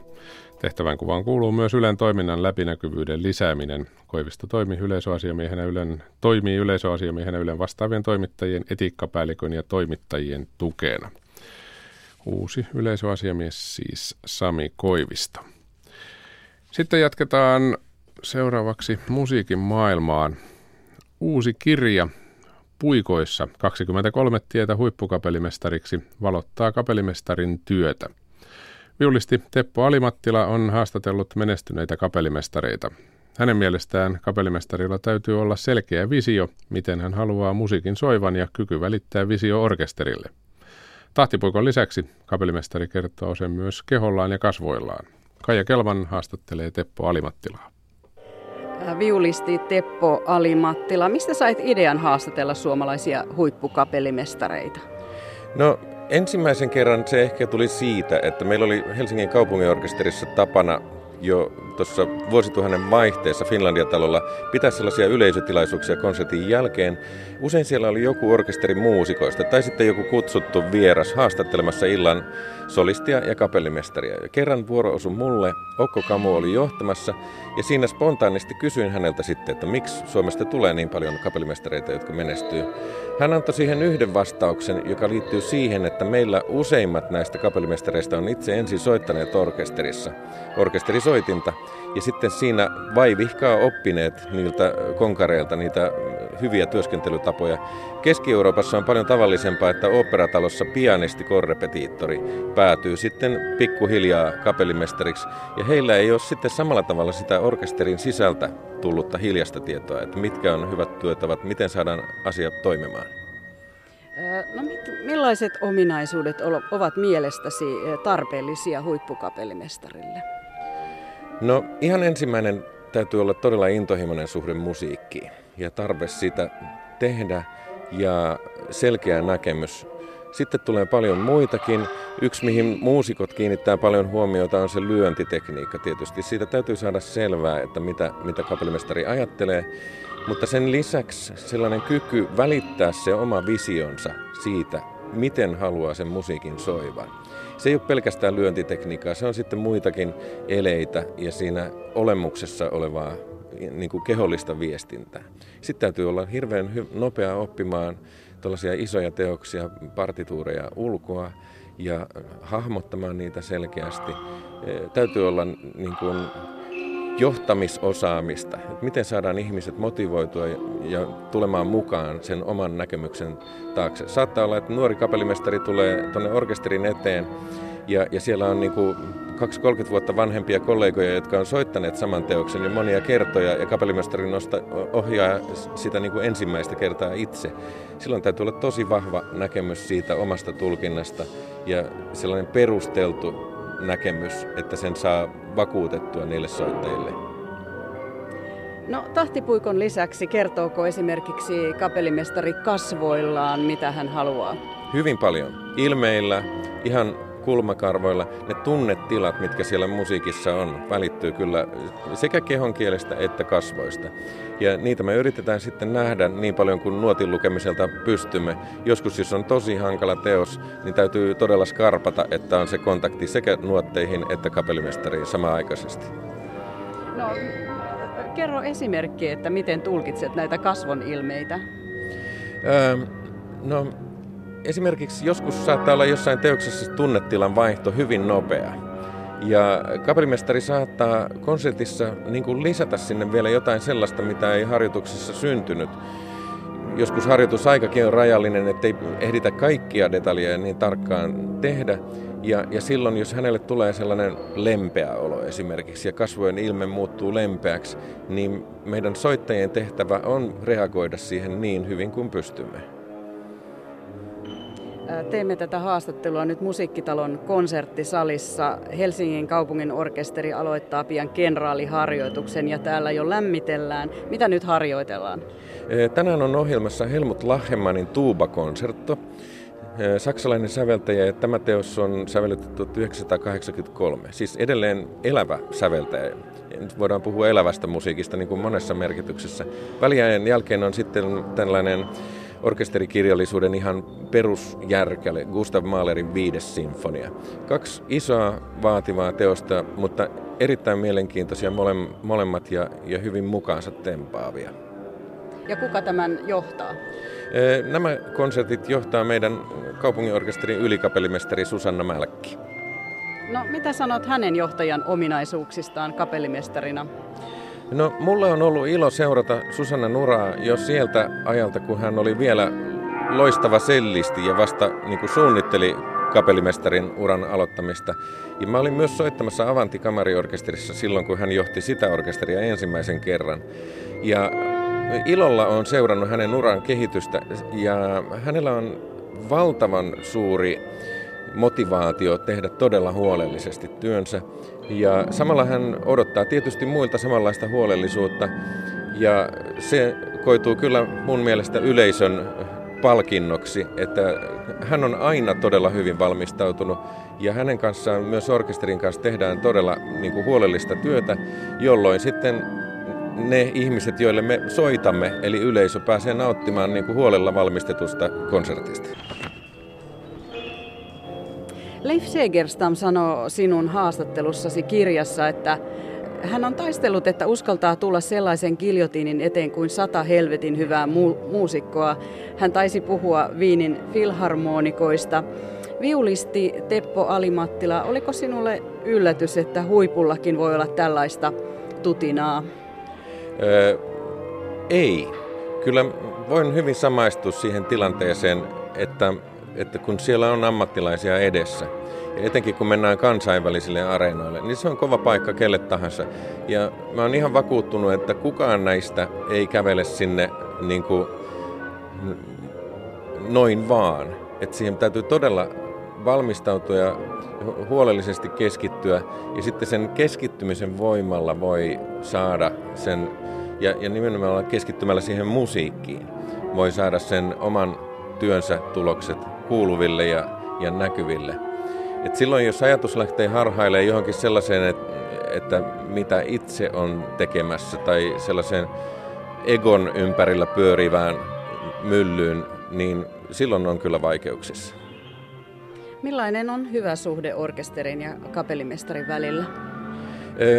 Tehtävän kuvaan kuuluu myös Ylen toiminnan läpinäkyvyyden lisääminen. Koivisto toimi yleisöasiamiehenä Ylen, toimii yleisöasiamiehenä Ylen vastaavien toimittajien, etiikkapäällikön ja toimittajien tukena. Uusi yleisöasiamies siis Sami Koivisto. Sitten jatketaan seuraavaksi musiikin maailmaan. Uusi kirja Puikoissa 23 tietä huippukapellimestariksi valottaa kapellimestarin työtä – Viulisti Teppo Alimattila on haastatellut menestyneitä kapellimestareita. Hänen mielestään kapellimestarilla täytyy olla selkeä visio, miten hän haluaa musiikin soivan ja kyky välittää visio orkesterille. Tahtipuikon lisäksi kapellimestari kertoo sen myös kehollaan ja kasvoillaan. Kaija Kelman haastattelee Teppo Alimattilaa. Viulisti Teppo Alimattila, mistä sait idean haastatella suomalaisia huippukapellimestareita? No Ensimmäisen kerran se ehkä tuli siitä, että meillä oli Helsingin kaupunginorkesterissa tapana jo tuossa vuosituhannen vaihteessa Finlandia-talolla pitää sellaisia yleisötilaisuuksia konsertin jälkeen. Usein siellä oli joku orkesterin muusikoista tai sitten joku kutsuttu vieras haastattelemassa illan solistia ja kapellimestaria. Ja kerran vuoro osui mulle, Okko Kamu oli johtamassa ja siinä spontaanisti kysyin häneltä sitten, että miksi Suomesta tulee niin paljon kapellimestareita, jotka menestyy. Hän antoi siihen yhden vastauksen, joka liittyy siihen, että meillä useimmat näistä kapellimestareista on itse ensin soittaneet orkesterissa, orkesterisoitinta, ja sitten siinä vaivihkaa oppineet niiltä konkareilta niitä hyviä työskentelytapoja. Keski-Euroopassa on paljon tavallisempaa, että operatalossa pianisti korrepetiittori päätyy sitten pikkuhiljaa kapellimestariksi. Ja heillä ei ole sitten samalla tavalla sitä orkesterin sisältä tullutta hiljasta tietoa, että mitkä on hyvät työtavat, miten saadaan asiat toimimaan. No, millaiset ominaisuudet ovat mielestäsi tarpeellisia huippukapellimestarille? No ihan ensimmäinen täytyy olla todella intohimoinen suhde musiikkiin ja tarve sitä tehdä ja selkeä näkemys. Sitten tulee paljon muitakin. Yksi, mihin muusikot kiinnittää paljon huomiota, on se lyöntitekniikka tietysti. Siitä täytyy saada selvää, että mitä, mitä kapellimestari ajattelee. Mutta sen lisäksi sellainen kyky välittää se oma visionsa siitä, miten haluaa sen musiikin soivan. Se ei ole pelkästään lyöntitekniikkaa, se on sitten muitakin eleitä ja siinä olemuksessa olevaa niin kuin kehollista viestintää. Sitten täytyy olla hirveän hy- nopea oppimaan tällaisia isoja teoksia, partituureja ulkoa ja hahmottamaan niitä selkeästi. Täytyy olla niin kuin johtamisosaamista, että miten saadaan ihmiset motivoitua ja tulemaan mukaan sen oman näkemyksen taakse. Saattaa olla, että nuori kapellimestari tulee tuonne orkesterin eteen ja, ja siellä on niin kuin 20-30 vuotta vanhempia kollegoja, jotka on soittaneet saman teoksen jo monia kertoja ja kapellimestari nosta, ohjaa sitä niin kuin ensimmäistä kertaa itse. Silloin täytyy olla tosi vahva näkemys siitä omasta tulkinnasta ja sellainen perusteltu näkemys, että sen saa vakuutettua niille soittajille. No tahtipuikon lisäksi kertooko esimerkiksi kapellimestari kasvoillaan, mitä hän haluaa? Hyvin paljon. Ilmeillä, ihan kulmakarvoilla, ne tunnetilat, mitkä siellä musiikissa on, välittyy kyllä sekä kehon kielestä että kasvoista. Ja niitä me yritetään sitten nähdä niin paljon kuin nuotin lukemiselta pystymme. Joskus, jos on tosi hankala teos, niin täytyy todella skarpata, että on se kontakti sekä nuotteihin että kapellimestariin samaaikaisesti. No, kerro esimerkki, että miten tulkitset näitä kasvon ilmeitä? Öö, no, esimerkiksi joskus saattaa olla jossain teoksessa tunnetilan vaihto hyvin nopea. Ja kapellimestari saattaa konsertissa niin kuin lisätä sinne vielä jotain sellaista, mitä ei harjoituksessa syntynyt. Joskus harjoitusaikakin on rajallinen, ettei ehditä kaikkia detaljeja niin tarkkaan tehdä. Ja, ja silloin, jos hänelle tulee sellainen lempeä olo esimerkiksi ja kasvojen ilme muuttuu lempeäksi, niin meidän soittajien tehtävä on reagoida siihen niin hyvin kuin pystymme. Teemme tätä haastattelua nyt Musiikkitalon konserttisalissa. Helsingin kaupungin orkesteri aloittaa pian kenraaliharjoituksen ja täällä jo lämmitellään. Mitä nyt harjoitellaan? Tänään on ohjelmassa Helmut Lachemanin tuubakonsertto. Saksalainen säveltäjä ja tämä teos on sävelletty 1983. Siis edelleen elävä säveltäjä. Nyt voidaan puhua elävästä musiikista niin kuin monessa merkityksessä. Väliajan jälkeen on sitten tällainen orkesterikirjallisuuden ihan perusjärkäle, Gustav Mahlerin viides sinfonia. Kaksi isoa vaativaa teosta, mutta erittäin mielenkiintoisia mole, molemmat ja, ja hyvin mukaansa tempaavia. Ja kuka tämän johtaa? Nämä konsertit johtaa meidän kaupunginorkesterin ylikapellimestari Susanna Mälkki. No mitä sanot hänen johtajan ominaisuuksistaan kapellimestarina? No, mulla on ollut ilo seurata Susanna Nuraa jo sieltä ajalta, kun hän oli vielä loistava sellisti ja vasta niin kuin suunnitteli kapellimestarin uran aloittamista. Ja mä olin myös soittamassa Avanti Kamariorkesterissa silloin, kun hän johti sitä orkesteria ensimmäisen kerran. Ja ilolla on seurannut hänen uran kehitystä ja hänellä on valtavan suuri motivaatio tehdä todella huolellisesti työnsä. Ja samalla hän odottaa tietysti muilta samanlaista huolellisuutta. Ja se koituu kyllä mun mielestä yleisön palkinnoksi, että hän on aina todella hyvin valmistautunut ja hänen kanssaan myös orkesterin kanssa tehdään todella niin kuin huolellista työtä, jolloin sitten ne ihmiset, joille me soitamme, eli yleisö, pääsee nauttimaan niin kuin huolella valmistetusta konsertista. Leif Segerstam sanoo sinun haastattelussasi kirjassa, että hän on taistellut, että uskaltaa tulla sellaisen kiljotiinin eteen kuin sata helvetin hyvää mu- muusikkoa. Hän taisi puhua Viinin filharmonikoista. Viulisti Teppo Alimattila, oliko sinulle yllätys, että huipullakin voi olla tällaista tutinaa? Öö, ei. Kyllä voin hyvin samaistua siihen tilanteeseen, että että kun siellä on ammattilaisia edessä, ja etenkin kun mennään kansainvälisille areenoille, niin se on kova paikka kelle tahansa. Ja mä oon ihan vakuuttunut, että kukaan näistä ei kävele sinne niin kuin noin vaan. Että siihen täytyy todella valmistautua ja huolellisesti keskittyä. Ja sitten sen keskittymisen voimalla voi saada sen, ja, ja nimenomaan keskittymällä siihen musiikkiin, voi saada sen oman työnsä tulokset kuuluville ja, ja näkyville. Et silloin jos ajatus lähtee harhailee johonkin sellaiseen, että, että mitä itse on tekemässä tai sellaiseen egon ympärillä pyörivään myllyyn, niin silloin on kyllä vaikeuksissa. Millainen on hyvä suhde orkesterin ja kapellimestarin välillä?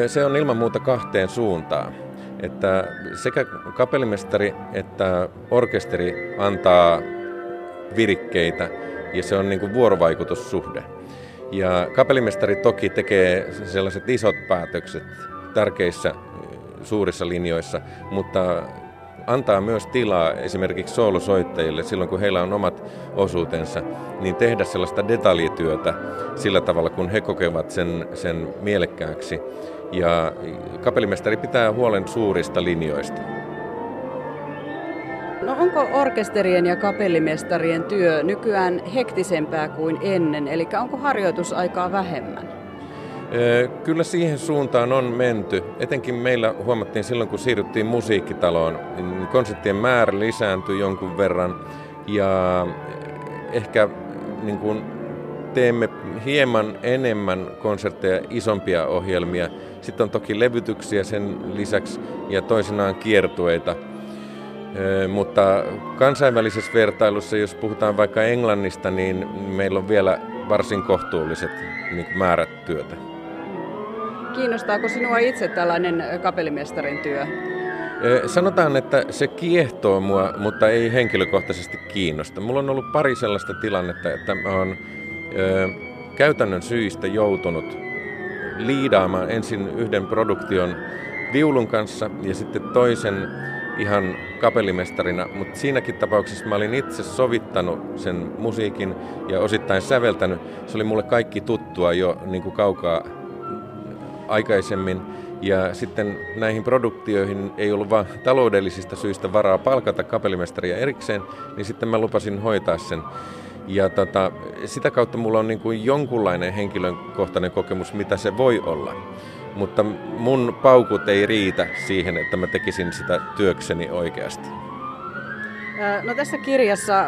Se on ilman muuta kahteen suuntaan. Että sekä kapellimestari että orkesteri antaa virikkeitä ja se on niin kuin vuorovaikutussuhde. Ja kapellimestari toki tekee sellaiset isot päätökset, tärkeissä suurissa linjoissa, mutta antaa myös tilaa esimerkiksi soolosoittajille silloin, kun heillä on omat osuutensa, niin tehdä sellaista detaljityötä sillä tavalla, kun he kokevat sen, sen mielekkääksi. Ja kapellimestari pitää huolen suurista linjoista. No onko orkesterien ja kapellimestarien työ nykyään hektisempää kuin ennen, eli onko harjoitusaikaa vähemmän? Kyllä siihen suuntaan on menty. Etenkin meillä huomattiin silloin, kun siirryttiin musiikkitaloon, niin konserttien määrä lisääntyi jonkun verran ja ehkä niin kuin teemme hieman enemmän konsertteja, isompia ohjelmia. Sitten on toki levytyksiä sen lisäksi ja toisinaan kiertueita. Mutta kansainvälisessä vertailussa, jos puhutaan vaikka Englannista, niin meillä on vielä varsin kohtuulliset niin määrät työtä. Kiinnostaako sinua itse tällainen kapellimestarin työ? Sanotaan, että se kiehtoo mua, mutta ei henkilökohtaisesti kiinnosta. Mulla on ollut pari sellaista tilannetta, että mä oon ö, käytännön syistä joutunut liidaamaan ensin yhden produktion viulun kanssa ja sitten toisen ihan kapellimestarina, mutta siinäkin tapauksessa mä olin itse sovittanut sen musiikin ja osittain säveltänyt. Se oli mulle kaikki tuttua jo niin kuin kaukaa aikaisemmin. Ja sitten näihin produktioihin ei ollut vain taloudellisista syistä varaa palkata kapellimestaria erikseen, niin sitten mä lupasin hoitaa sen. Ja tota, sitä kautta mulla on niin kuin jonkunlainen henkilökohtainen kokemus, mitä se voi olla. Mutta mun paukut ei riitä siihen, että mä tekisin sitä työkseni oikeasti. No tässä kirjassa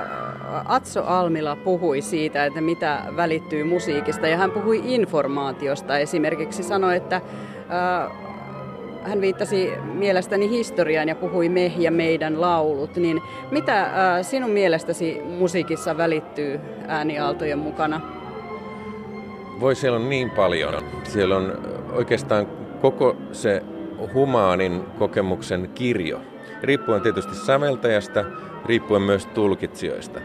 Atso Almila puhui siitä, että mitä välittyy musiikista ja hän puhui informaatiosta. Esimerkiksi sanoi, että hän viittasi mielestäni historiaan ja puhui me ja meidän laulut. Niin mitä sinun mielestäsi musiikissa välittyy ääniaaltojen mukana? Voi siellä on niin paljon. Siellä on oikeastaan koko se humaanin kokemuksen kirjo. Riippuen tietysti säveltäjästä, riippuen myös tulkitsijoista.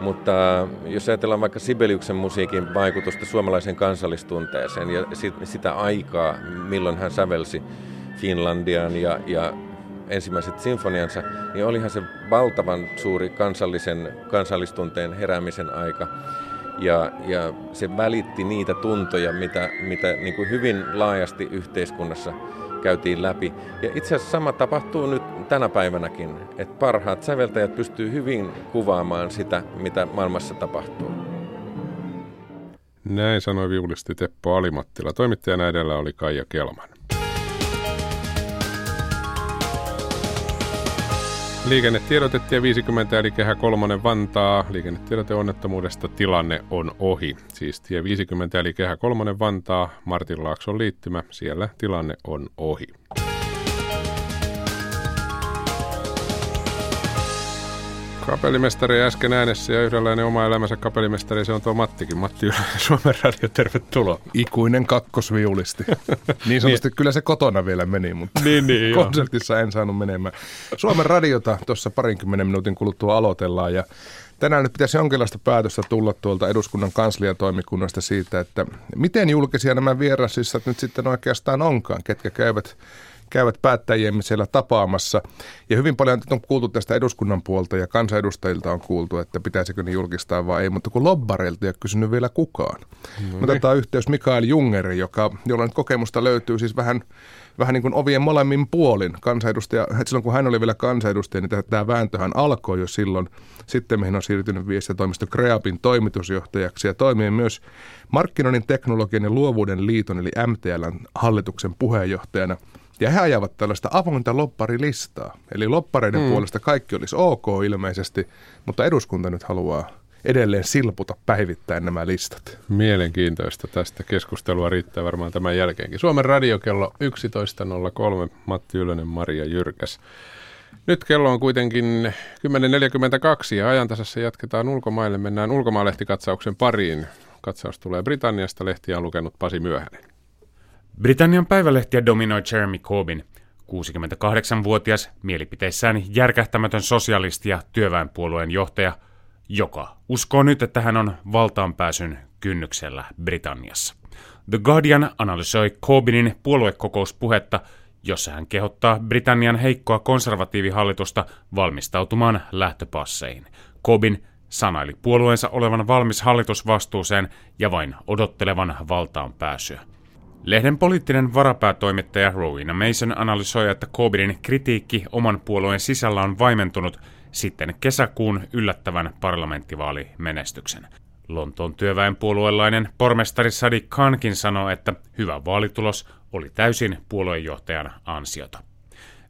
Mutta jos ajatellaan vaikka Sibeliuksen musiikin vaikutusta suomalaiseen kansallistunteeseen ja sitä aikaa, milloin hän sävelsi Finlandian ja, ja ensimmäiset sinfoniansa, niin olihan se valtavan suuri kansallisen, kansallistunteen heräämisen aika. Ja, ja se välitti niitä tuntoja, mitä, mitä niin kuin hyvin laajasti yhteiskunnassa käytiin läpi. Ja itse asiassa sama tapahtuu nyt tänä päivänäkin, että parhaat säveltäjät pystyy hyvin kuvaamaan sitä, mitä maailmassa tapahtuu. Näin sanoi viulisti Teppo Alimattila. Toimittajana edellä oli Kaija Kelman. Liikennetiedote tie 50 eli kehä 3 Vantaa. Liikennetiedote onnettomuudesta tilanne on ohi. Siis tie 50 eli kehä 3 Vantaa, Martinlaakson liittymä, siellä tilanne on ohi. Kapellimestari äsken äänessä ja yhdenlainen oma elämänsä kapellimestari, se on tuo Mattikin. Matti Ylä, Suomen Radio, tervetuloa. Ikuinen kakkosviulisti. Niin sanotusti niin. kyllä se kotona vielä meni, mutta niin, niin, konsertissa en saanut menemään. Suomen Radiota tuossa parinkymmenen minuutin kuluttua aloitellaan ja Tänään nyt pitäisi jonkinlaista päätöstä tulla tuolta eduskunnan kansliatoimikunnasta siitä, että miten julkisia nämä vierassissat nyt sitten oikeastaan onkaan, ketkä käyvät käyvät päättäjiemme siellä tapaamassa. Ja hyvin paljon on kuultu tästä eduskunnan puolta ja kansanedustajilta on kuultu, että pitäisikö ne julkistaa vai ei, mutta kun lobbareilta ei ole kysynyt vielä kukaan. Me otetaan yhteys Mikael Jungeri, joka, jolla nyt kokemusta löytyy siis vähän vähän niin kuin ovien molemmin puolin. Kansanedustaja, silloin kun hän oli vielä kansanedustaja, niin tämä vääntöhän alkoi jo silloin. Sitten mihin on siirtynyt viestintätoimisto Kreapin toimitusjohtajaksi ja toimii myös Markkinoinnin, teknologian ja luovuuden liiton eli MTLn hallituksen puheenjohtajana – ja he ajavat tällaista avointa lopparilistaa. Eli loppareiden mm. puolesta kaikki olisi ok ilmeisesti, mutta eduskunta nyt haluaa edelleen silputa päivittäin nämä listat. Mielenkiintoista tästä keskustelua riittää varmaan tämän jälkeenkin. Suomen radio kello 11.03, Matti Ylönen, Maria Jyrkäs. Nyt kello on kuitenkin 10.42 ja ajantasassa jatketaan ulkomaille. Mennään ulkomaalehtikatsauksen pariin. Katsaus tulee Britanniasta, lehtiä on lukenut Pasi Myöhänen. Britannian päivälehtiä dominoi Jeremy Corbyn, 68-vuotias, mielipiteissään järkähtämätön sosialisti ja työväenpuolueen johtaja, joka uskoo nyt, että hän on valtaanpääsyn kynnyksellä Britanniassa. The Guardian analysoi Corbynin puoluekokouspuhetta, jossa hän kehottaa Britannian heikkoa konservatiivihallitusta valmistautumaan lähtöpasseihin. Corbyn sanaili puolueensa olevan valmis hallitusvastuuseen ja vain odottelevan valtaan pääsyä. Lehden poliittinen varapäätoimittaja Rowena Mason analysoi, että Corbynin kritiikki oman puolueen sisällä on vaimentunut sitten kesäkuun yllättävän parlamenttivaalimenestyksen. Lontoon työväenpuolueelainen pormestari Sadiq Khankin sanoi, että hyvä vaalitulos oli täysin puoluejohtajan ansiota.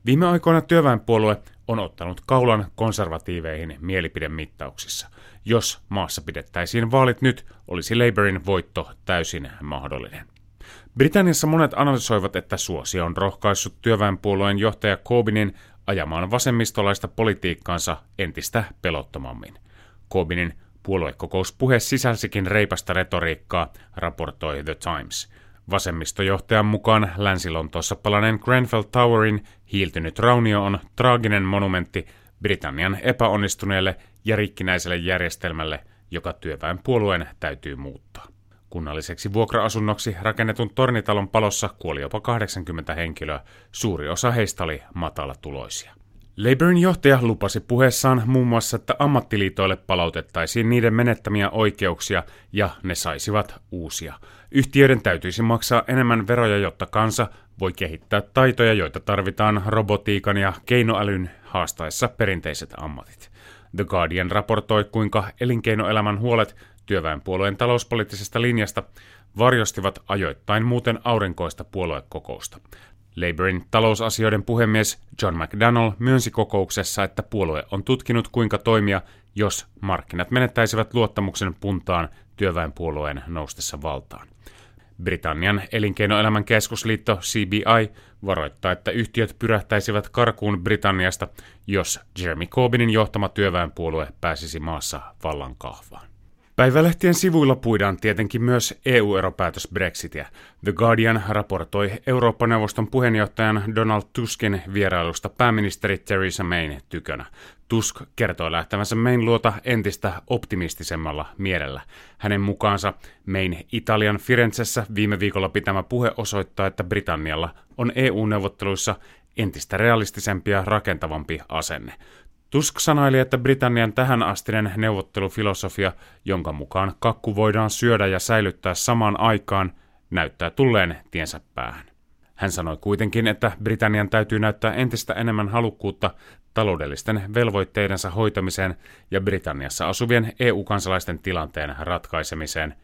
Viime aikoina työväenpuolue on ottanut kaulan konservatiiveihin mielipidemittauksissa. Jos maassa pidettäisiin vaalit nyt, olisi Labourin voitto täysin mahdollinen. Britanniassa monet analysoivat, että suosi on rohkaissut työväenpuolueen johtaja Corbynin ajamaan vasemmistolaista politiikkaansa entistä pelottomammin. Corbynin puoluekokouspuhe sisälsikin reipasta retoriikkaa, raportoi The Times. Vasemmistojohtajan mukaan Länsi-Lontoossa palanen Grenfell Towerin hiiltynyt raunio on traaginen monumentti Britannian epäonnistuneelle ja rikkinäiselle järjestelmälle, joka työväenpuolueen täytyy muuttaa. Kunnalliseksi vuokra-asunnoksi rakennetun tornitalon palossa kuoli jopa 80 henkilöä, suuri osa heistä oli matalatuloisia. Labourin johtaja lupasi puheessaan muun muassa, että ammattiliitoille palautettaisiin niiden menettämiä oikeuksia ja ne saisivat uusia. Yhtiöiden täytyisi maksaa enemmän veroja, jotta kansa voi kehittää taitoja, joita tarvitaan robotiikan ja keinoälyn haastaessa perinteiset ammatit. The Guardian raportoi, kuinka elinkeinoelämän huolet työväenpuolueen talouspoliittisesta linjasta varjostivat ajoittain muuten aurinkoista puoluekokousta. Labourin talousasioiden puhemies John McDonnell myönsi kokouksessa, että puolue on tutkinut kuinka toimia, jos markkinat menettäisivät luottamuksen puntaan työväenpuolueen noustessa valtaan. Britannian elinkeinoelämän keskusliitto CBI varoittaa, että yhtiöt pyrähtäisivät karkuun Britanniasta, jos Jeremy Corbynin johtama työväenpuolue pääsisi maassa vallan kahvaan. Päivälehtien sivuilla puidaan tietenkin myös EU-eropäätös Brexitia. The Guardian raportoi Eurooppa-neuvoston puheenjohtajan Donald Tuskin vierailusta pääministeri Theresa Mayn tykönä. Tusk kertoi lähtevänsä Mayn luota entistä optimistisemmalla mielellä. Hänen mukaansa Mayn Italian Firenzessä viime viikolla pitämä puhe osoittaa, että Britannialla on EU-neuvotteluissa entistä realistisempi ja rakentavampi asenne. Tusk sanaili, että Britannian tähän astinen neuvottelufilosofia, jonka mukaan kakku voidaan syödä ja säilyttää samaan aikaan, näyttää tulleen tiensä päähän. Hän sanoi kuitenkin, että Britannian täytyy näyttää entistä enemmän halukkuutta taloudellisten velvoitteidensa hoitamiseen ja Britanniassa asuvien EU-kansalaisten tilanteen ratkaisemiseen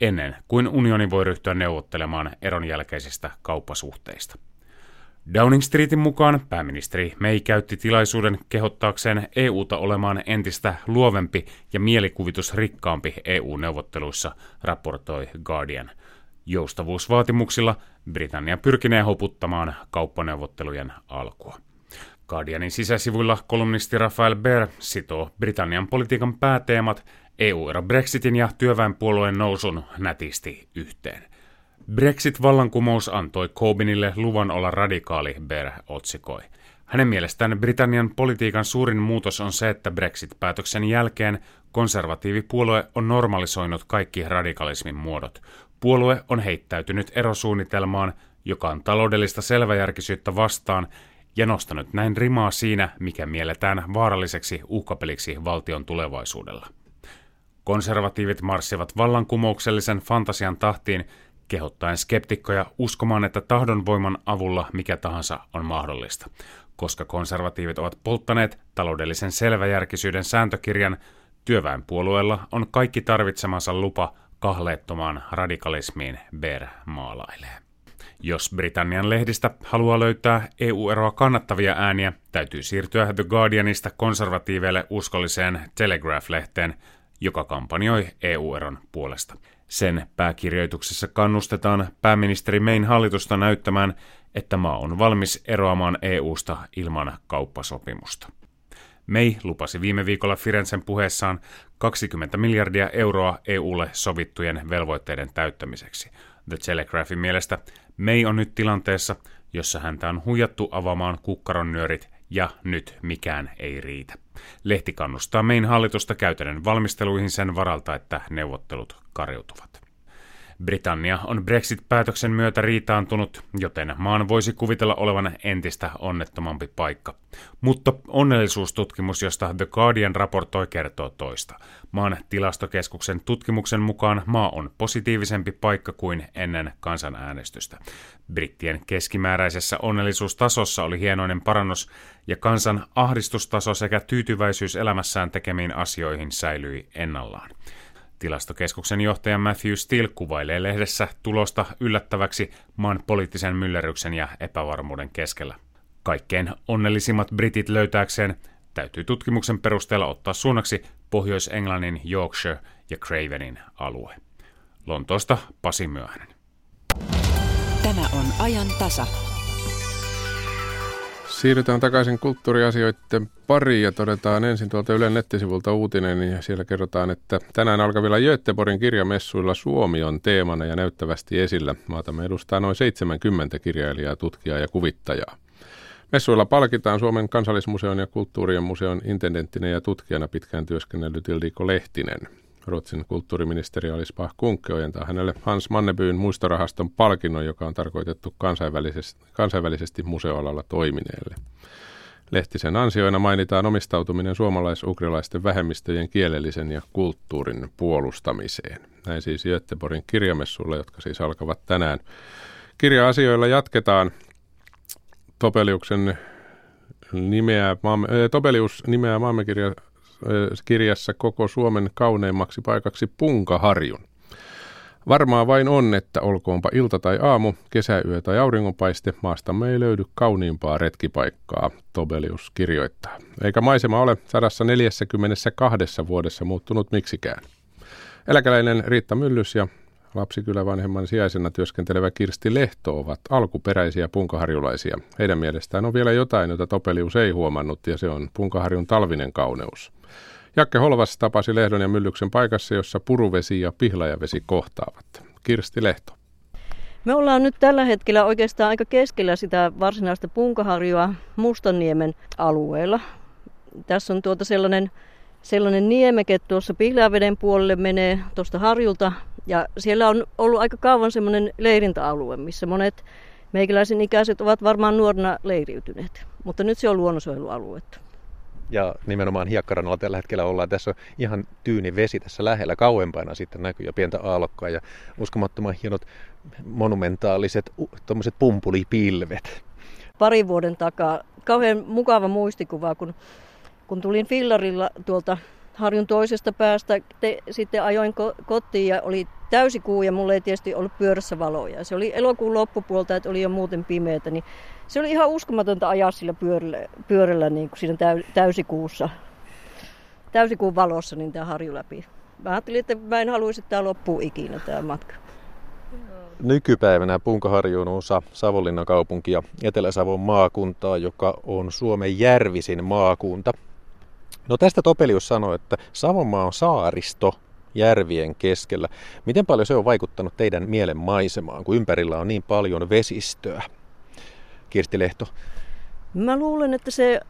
ennen kuin unioni voi ryhtyä neuvottelemaan eron jälkeisistä kauppasuhteista. Downing Streetin mukaan pääministeri May käytti tilaisuuden kehottaakseen EUta olemaan entistä luovempi ja mielikuvitusrikkaampi EU-neuvotteluissa, raportoi Guardian. Joustavuusvaatimuksilla Britannia pyrkinee hoputtamaan kauppaneuvottelujen alkua. Guardianin sisäsivuilla kolumnisti Rafael Ber sitoo Britannian politiikan pääteemat EU-ero Brexitin ja työväenpuolueen nousun nätisti yhteen – Brexit-vallankumous antoi Corbynille luvan olla radikaali, Ber otsikoi. Hänen mielestään Britannian politiikan suurin muutos on se, että Brexit-päätöksen jälkeen konservatiivipuolue on normalisoinut kaikki radikalismin muodot. Puolue on heittäytynyt erosuunnitelmaan, joka on taloudellista selväjärkisyyttä vastaan ja nostanut näin rimaa siinä, mikä mielletään vaaralliseksi uhkapeliksi valtion tulevaisuudella. Konservatiivit marssivat vallankumouksellisen fantasian tahtiin kehottaen skeptikkoja uskomaan, että tahdonvoiman avulla mikä tahansa on mahdollista. Koska konservatiivit ovat polttaneet taloudellisen selväjärkisyyden sääntökirjan, työväenpuolueella on kaikki tarvitsemansa lupa kahleettomaan radikalismiin Ber maalailee. Jos Britannian lehdistä haluaa löytää EU-eroa kannattavia ääniä, täytyy siirtyä The Guardianista konservatiiveille uskolliseen Telegraph-lehteen, joka kampanjoi EU-eron puolesta. Sen pääkirjoituksessa kannustetaan pääministeri Main hallitusta näyttämään, että maa on valmis eroamaan EUsta ilman kauppasopimusta. May lupasi viime viikolla Firenzen puheessaan 20 miljardia euroa EUlle sovittujen velvoitteiden täyttämiseksi. The Telegraphin mielestä May on nyt tilanteessa, jossa häntä on huijattu avaamaan kukkaronnyörit ja nyt mikään ei riitä. Lehti kannustaa mein hallitusta käytännön valmisteluihin sen varalta, että neuvottelut kariutuvat. Britannia on Brexit-päätöksen myötä riitaantunut, joten maan voisi kuvitella olevan entistä onnettomampi paikka. Mutta onnellisuustutkimus, josta The Guardian raportoi, kertoo toista. Maan tilastokeskuksen tutkimuksen mukaan maa on positiivisempi paikka kuin ennen kansanäänestystä. Brittien keskimääräisessä onnellisuustasossa oli hienoinen parannus ja kansan ahdistustaso sekä tyytyväisyys elämässään tekemiin asioihin säilyi ennallaan. Tilastokeskuksen johtaja Matthew Steele kuvailee lehdessä tulosta yllättäväksi maan poliittisen myllerryksen ja epävarmuuden keskellä. Kaikkein onnellisimmat britit löytääkseen täytyy tutkimuksen perusteella ottaa suunnaksi Pohjois-Englannin Yorkshire ja Cravenin alue. Lontoosta Pasi Myöhänen. Tämä on ajan tasa. Siirrytään takaisin kulttuuriasioiden pariin ja todetaan ensin tuolta Ylen nettisivulta uutinen ja siellä kerrotaan, että tänään alkavilla Göteborgin kirjamessuilla Suomi on teemana ja näyttävästi esillä. Maatamme edustaa noin 70 kirjailijaa, tutkijaa ja kuvittajaa. Messuilla palkitaan Suomen kansallismuseon ja kulttuurien museon intendenttinen ja tutkijana pitkään työskennellyt Ildiko Lehtinen. Ruotsin kulttuuriministeri Alice Bah Kunkke ojentaa hänelle Hans Mannebyyn muistorahaston palkinnon, joka on tarkoitettu kansainvälisesti, kansainvälisesti museoalalla toimineelle. Lehtisen ansioina mainitaan omistautuminen suomalais-ugrilaisten vähemmistöjen kielellisen ja kulttuurin puolustamiseen. Näin siis Göteborgin kirjamessuilla, jotka siis alkavat tänään. Kirja-asioilla jatketaan. Topeliuksen nimeä, maamme, Topelius nimeää maamme kirja kirjassa koko Suomen kauneimmaksi paikaksi Punkaharjun. Varmaa vain on, että olkoonpa ilta tai aamu, kesäyö tai auringonpaiste, maastamme ei löydy kauniimpaa retkipaikkaa, Tobelius kirjoittaa. Eikä maisema ole 142 vuodessa muuttunut miksikään. Eläkeläinen Riitta Myllys ja lapsikylä vanhemman sijaisena työskentelevä Kirsti Lehto ovat alkuperäisiä punkaharjulaisia. Heidän mielestään on vielä jotain, jota Topelius ei huomannut, ja se on punkaharjun talvinen kauneus. Jakke Holvas tapasi Lehdon ja Myllyksen paikassa, jossa puruvesi ja pihlajavesi kohtaavat. Kirsti Lehto. Me ollaan nyt tällä hetkellä oikeastaan aika keskellä sitä varsinaista punkaharjua Mustanniemen alueella. Tässä on tuota sellainen, sellainen niemeke tuossa Pihlajaveden puolelle menee tuosta harjulta. Ja siellä on ollut aika kauan semmoinen leirintäalue, missä monet meikäläisen ikäiset ovat varmaan nuorena leiriytyneet. Mutta nyt se on luonnonsuojelualuetta ja nimenomaan hiekkarannalla tällä hetkellä ollaan. Tässä on ihan tyyni vesi tässä lähellä. Kauempana sitten näkyy jo pientä aallokkoa ja uskomattoman hienot monumentaaliset tuommoiset pumpulipilvet. Pari vuoden takaa kauhean mukava muistikuva, kun, kun tulin fillarilla tuolta harjun toisesta päästä, te, sitten ajoin ko- kotiin ja oli täysi kuu ja mulla ei tietysti ollut pyörässä valoja. Se oli elokuun loppupuolta, että oli jo muuten pimeätä, niin se oli ihan uskomatonta ajaa sillä pyörällä, pyörällä niin kuin siinä täy, täysikuussa, täysikuun valossa niin tämä harju läpi. Mä ajattelin, että mä en haluaisi, että tämä loppuu ikinä tämä matka. Nykypäivänä Punkaharju on osa Savonlinnan kaupunkia Etelä-Savon maakuntaa, joka on Suomen järvisin maakunta. No tästä Topelius sanoi, että Savonmaa on saaristo järvien keskellä. Miten paljon se on vaikuttanut teidän mielen maisemaan, kun ympärillä on niin paljon vesistöä? Kirsti Lehto? Mä luulen, että se,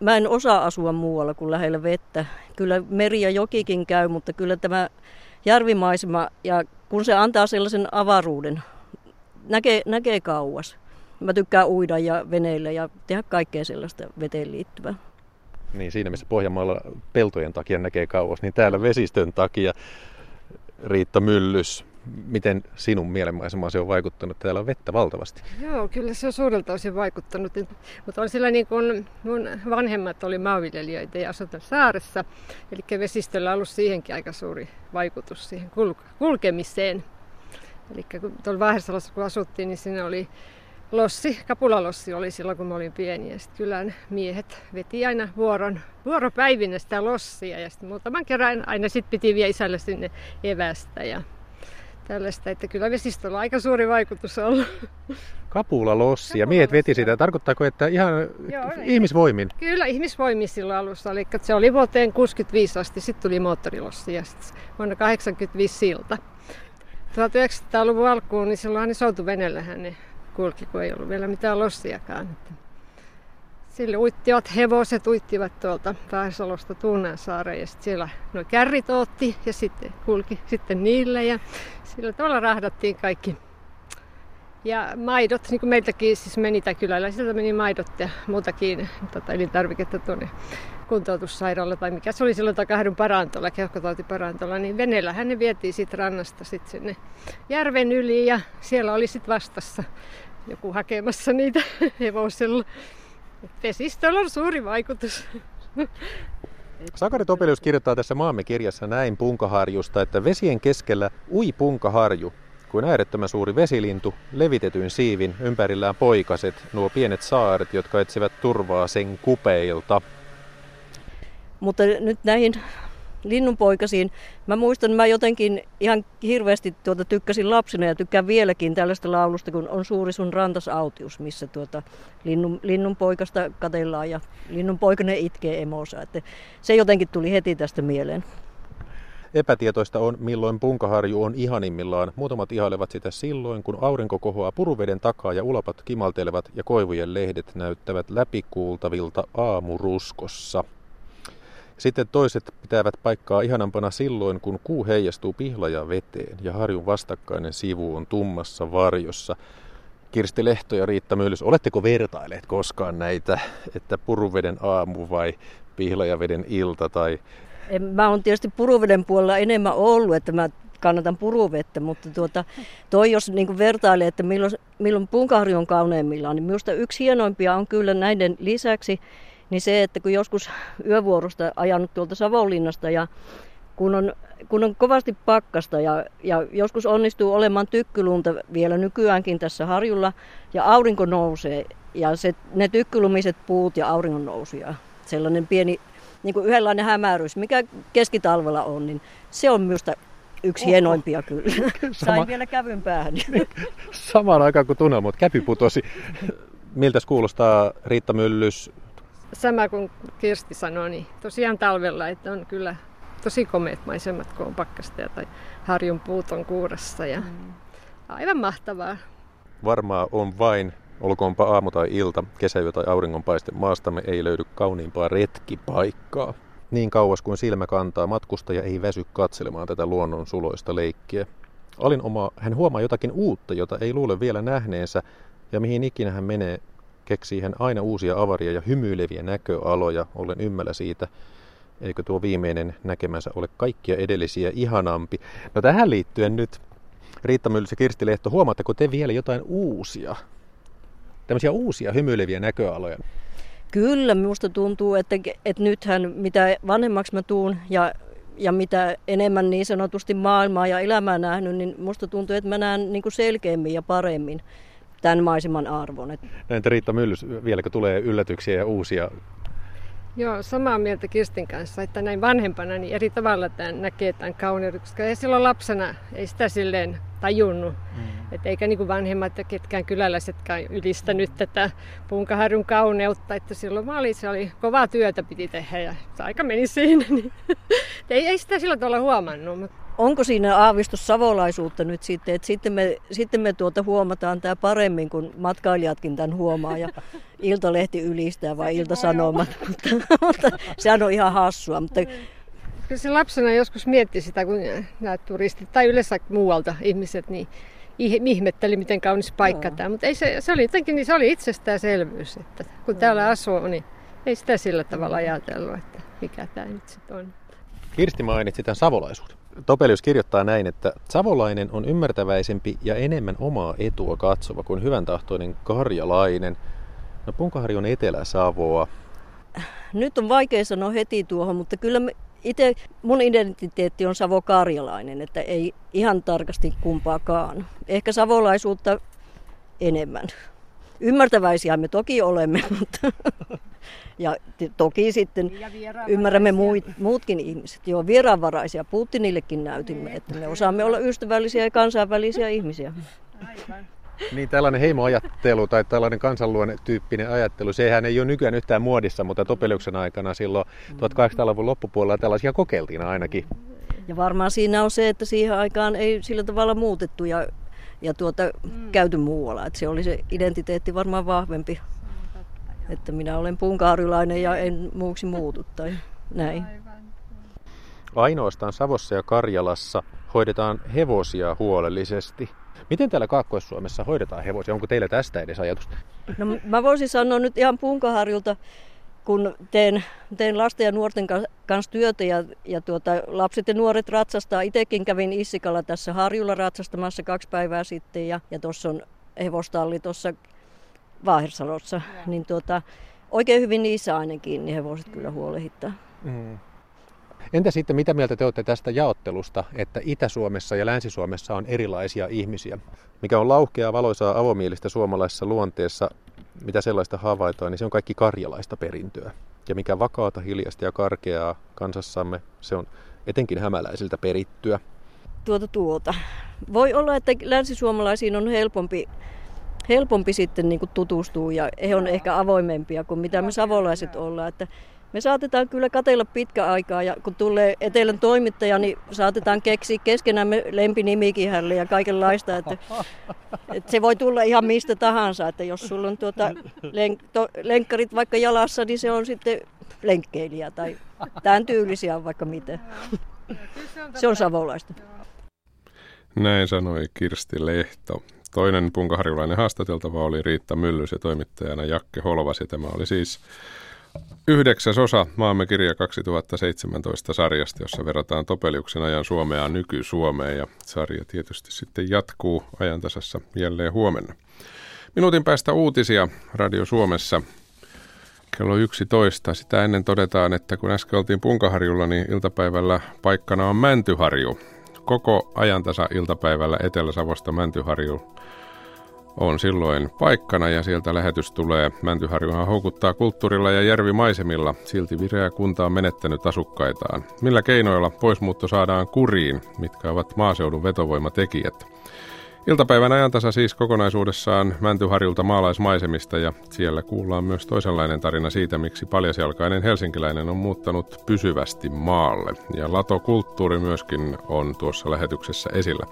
mä en osaa asua muualla kuin lähellä vettä. Kyllä meri ja jokikin käy, mutta kyllä tämä järvimaisema, ja kun se antaa sellaisen avaruuden, näkee, näkee kauas. Mä tykkään uida ja veneillä ja tehdä kaikkea sellaista veteen liittyvää. Niin siinä missä Pohjanmaalla peltojen takia näkee kauas, niin täällä vesistön takia Riitta Myllys, miten sinun mielenmaisemasi on vaikuttanut? Täällä on vettä valtavasti. Joo, kyllä se on suurelta osin vaikuttanut. Mutta on sillä niin kuin mun vanhemmat oli maanviljelijöitä ja asuivat saaressa. Eli vesistöllä on ollut siihenkin aika suuri vaikutus siihen kulkemiseen. Eli kun tuolla Vähersalossa kun asuttiin, niin siinä oli lossi, kapulalossi oli silloin, kun mä olin pieni. Ja sitten kylän miehet veti aina vuoron, vuoropäivinä sitä lossia. Ja sitten muutaman kerran aina sitten piti vielä isälle sinne evästä. Ja tällaista, että kyllä vesistöllä on aika suuri vaikutus ollut. Kapula lossi ja miehet veti sitä. Tarkoittaako, että ihan Joo, ihmisvoimin? Kyllä ihmisvoimin silloin alussa. Eli se oli vuoteen 65 asti, sitten tuli moottorilossi ja sitten vuonna 85 silta. 1900-luvun alkuun, niin silloin ne soutu venellähän ne kulki, kun ei ollut vielä mitään lossiakaan. Sille uittivat hevoset, uittivat tuolta Pääsalosta Tunnansaareen ja sitten siellä nuo kärrit otti ja sitten kulki sitten niille ja sillä tavalla rahdattiin kaikki. Ja maidot, niin kuin meiltäkin siis meni kylällä, sieltä meni maidot ja muutakin tota, elintarviketta tuonne kuntoutussairaalla tai mikä se oli silloin takahdun parantolla, keuhkotautiparantolla, niin veneellähän ne vietiin siitä rannasta sitten sinne järven yli ja siellä oli sitten vastassa joku hakemassa niitä hevosella. Vesistöllä on suuri vaikutus. Sakari Topelius kirjoittaa tässä Maamme kirjassa näin punkaharjusta, että vesien keskellä ui punkaharju, kuin äärettömän suuri vesilintu, levitetyin siivin, ympärillään poikaset, nuo pienet saaret, jotka etsivät turvaa sen kupeilta. Mutta nyt näihin linnunpoikasiin. Mä muistan, mä jotenkin ihan hirveästi tuota tykkäsin lapsena ja tykkään vieläkin tällaista laulusta, kun on suuri sun rantas autius, missä tuota linnun, linnunpoikasta katellaan ja linnunpoikainen itkee emosa. Että se jotenkin tuli heti tästä mieleen. Epätietoista on, milloin punkaharju on ihanimmillaan. Muutamat ihailevat sitä silloin, kun aurinko kohoaa puruveden takaa ja ulapat kimaltelevat ja koivujen lehdet näyttävät läpikuultavilta aamuruskossa. Sitten toiset pitävät paikkaa ihanampana silloin, kun kuu heijastuu pihlaja veteen ja harjun vastakkainen sivu on tummassa varjossa. Kirsti Lehto ja Riitta Myllys, oletteko vertailleet koskaan näitä, että puruveden aamu vai pihlajaveden ilta tai... Mä oon tietysti puruveden puolella enemmän ollut, että mä kannatan puruvettä, mutta tuota, toi jos niin vertailee, että milloin, milloin punkaharju on kauneimmillaan, niin minusta yksi hienoimpia on kyllä näiden lisäksi niin se, että kun joskus yövuorosta ajanut tuolta Savonlinnasta ja kun on, kun on kovasti pakkasta ja, ja joskus onnistuu olemaan tykkylunta vielä nykyäänkin tässä harjulla ja aurinko nousee ja se, ne tykkylumiset puut ja auringon nousu ja sellainen pieni niin kuin yhdenlainen hämärys, mikä keskitalvella on, niin se on minusta yksi Oho. hienoimpia kyllä. Sama... Sain vielä kävyn päähän. Samaan aikaan kuin tunnelmot käpy putosi. Miltä kuulostaa Riitta Myllys sama kuin Kirsti sanoi, niin tosiaan talvella, että on kyllä tosi komeet maisemat, kun on pakkasta ja tai harjun puut on kuurassa ja mm. aivan mahtavaa. Varmaa on vain, olkoonpa aamu tai ilta, kesäyö tai auringonpaiste, maastamme ei löydy kauniimpaa retkipaikkaa. Niin kauas kuin silmä kantaa, matkustaja ei väsy katselemaan tätä luonnon suloista leikkiä. Alin oma, hän huomaa jotakin uutta, jota ei luule vielä nähneensä, ja mihin ikinä hän menee, keksii hän aina uusia avaria ja hymyileviä näköaloja, olen ymmällä siitä, eikö tuo viimeinen näkemänsä ole kaikkia edellisiä ihanampi. No tähän liittyen nyt, Riitta Myllys ja Kirsti Lehto, huomaatteko te vielä jotain uusia, tämmöisiä uusia hymyileviä näköaloja? Kyllä, minusta tuntuu, että, että nythän mitä vanhemmaksi mä tuun ja, ja mitä enemmän niin sanotusti maailmaa ja elämää nähnyt, niin minusta tuntuu, että mä näen niin selkeämmin ja paremmin tämän maiseman arvon. Näin Riitta Myllys, vieläkö tulee yllätyksiä ja uusia Joo, samaa mieltä Kirstin kanssa, että näin vanhempana niin eri tavalla tämän näkee tämän kauneuden, koska ei silloin lapsena ei sitä silleen tajunnut. Mm. Et eikä niin kuin vanhemmat ja ketkään kyläläisetkään ylistänyt tätä punkaharjun kauneutta, että silloin mä olin, se oli kovaa työtä piti tehdä ja se aika meni siinä. Niin ei, ei sitä sillä tavalla huomannut, mutta onko siinä aavistus savolaisuutta nyt sitten, että sitten me, sitten me tuota huomataan tämä paremmin, kun matkailijatkin tämän huomaa ja Iltalehti ylistää vai Ilta-Sanomat, mutta, mutta sehän on ihan hassua. Mutta... Kyllä se lapsena joskus mietti sitä, kun nämä turistit tai yleensä muualta ihmiset, niin ihmetteli, miten kaunis paikka no. tämä. Mutta ei se, se, oli jotenkin, niin se oli itsestäänselvyys, että kun no. täällä asuu, niin ei sitä sillä tavalla ajatellut, että mikä tämä nyt sitten on. Kirsti mainitsi tämän savolaisuuden. Topelius kirjoittaa näin, että savolainen on ymmärtäväisempi ja enemmän omaa etua katsova kuin hyvän tahtoinen karjalainen. No Punkaharju on Etelä-Savoa. Nyt on vaikea sanoa heti tuohon, mutta kyllä itse mun identiteetti on savo-karjalainen, että ei ihan tarkasti kumpaakaan. Ehkä savolaisuutta enemmän. Ymmärtäväisiä me toki olemme, mutta ja toki sitten ymmärrämme muut, muutkin ihmiset. Joo, vieraanvaraisia. Putinillekin näytimme, niin. että me osaamme olla ystävällisiä ja kansainvälisiä ihmisiä. Aivan. Niin tällainen heimoajattelu tai tällainen kansanluonne tyyppinen ajattelu, sehän ei ole nykyään yhtään muodissa, mutta Topeliuksen aikana silloin 1800-luvun loppupuolella tällaisia kokeiltiin ainakin. Ja varmaan siinä on se, että siihen aikaan ei sillä tavalla muutettu ja, ja tuota, mm. käyty muualla. Että se oli se identiteetti varmaan vahvempi. että minä olen punkaarilainen ja en muuksi muutu tai näin. Ainoastaan Savossa ja Karjalassa hoidetaan hevosia huolellisesti. Miten täällä Kaakkois-Suomessa hoidetaan hevosia? Onko teillä tästä edes ajatusta? No mä voisin sanoa nyt ihan Punkaharjulta, kun teen, teen lasten ja nuorten kanssa työtä ja, ja tuota, lapset ja nuoret ratsastaa. Itsekin kävin Issikalla tässä Harjulla ratsastamassa kaksi päivää sitten ja, ja tuossa on hevostalli tuossa Vaahersalossa. Niin tuota, oikein hyvin niissä ainakin niin hevoset kyllä huolehittaa. Mm. Entä sitten, mitä mieltä te olette tästä jaottelusta, että Itä-Suomessa ja Länsi-Suomessa on erilaisia ihmisiä? Mikä on lauhkeaa, valoisaa, avomielistä suomalaisessa luonteessa, mitä sellaista havaitaan, niin se on kaikki karjalaista perintöä. Ja mikä vakaata, hiljasta ja karkeaa kansassamme, se on etenkin hämäläisiltä perittyä. Tuota tuota. Voi olla, että länsisuomalaisiin on helpompi, helpompi sitten niin tutustua ja he on ehkä avoimempia kuin mitä me savolaiset ollaan. Että me saatetaan kyllä katella pitkä aikaa ja kun tulee etelän toimittaja, niin saatetaan keksiä keskenämme lempinimikin hänelle ja kaikenlaista. Että, että se voi tulla ihan mistä tahansa, että jos sulla on tuota len, to, lenkkarit vaikka jalassa, niin se on sitten lenkkeilijä tai tämän tyylisiä vaikka mitä. Se on savolaista. Näin sanoi Kirsti Lehto. Toinen punkaharjulainen haastateltava oli Riitta Myllys ja toimittajana Jakke Holvas. Ja tämä oli siis Yhdeksäs osa Maamme kirja 2017 sarjasta, jossa verrataan Topeliuksen ajan Suomea nyky-Suomeen ja sarja tietysti sitten jatkuu ajantasassa jälleen huomenna. Minuutin päästä uutisia Radio Suomessa kello 11. Sitä ennen todetaan, että kun äsken oltiin Punkaharjulla, niin iltapäivällä paikkana on Mäntyharju. Koko ajantasa iltapäivällä Etelä-Savosta Mäntyharju on silloin paikkana ja sieltä lähetys tulee. Mäntyharjuhan houkuttaa kulttuurilla ja järvimaisemilla, silti vireä kunta on menettänyt asukkaitaan. Millä keinoilla poismuutto saadaan kuriin, mitkä ovat maaseudun vetovoimatekijät? Iltapäivän ajantasa siis kokonaisuudessaan Mäntyharjulta maalaismaisemista ja siellä kuullaan myös toisenlainen tarina siitä, miksi paljasjalkainen helsinkiläinen on muuttanut pysyvästi maalle. Ja latokulttuuri myöskin on tuossa lähetyksessä esillä.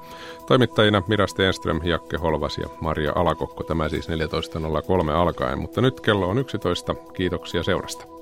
Toimittajina Mira Stenström, Jakke Holvas ja Maria Alakokko. Tämä siis 14.03 alkaen, mutta nyt kello on 11. Kiitoksia seurasta.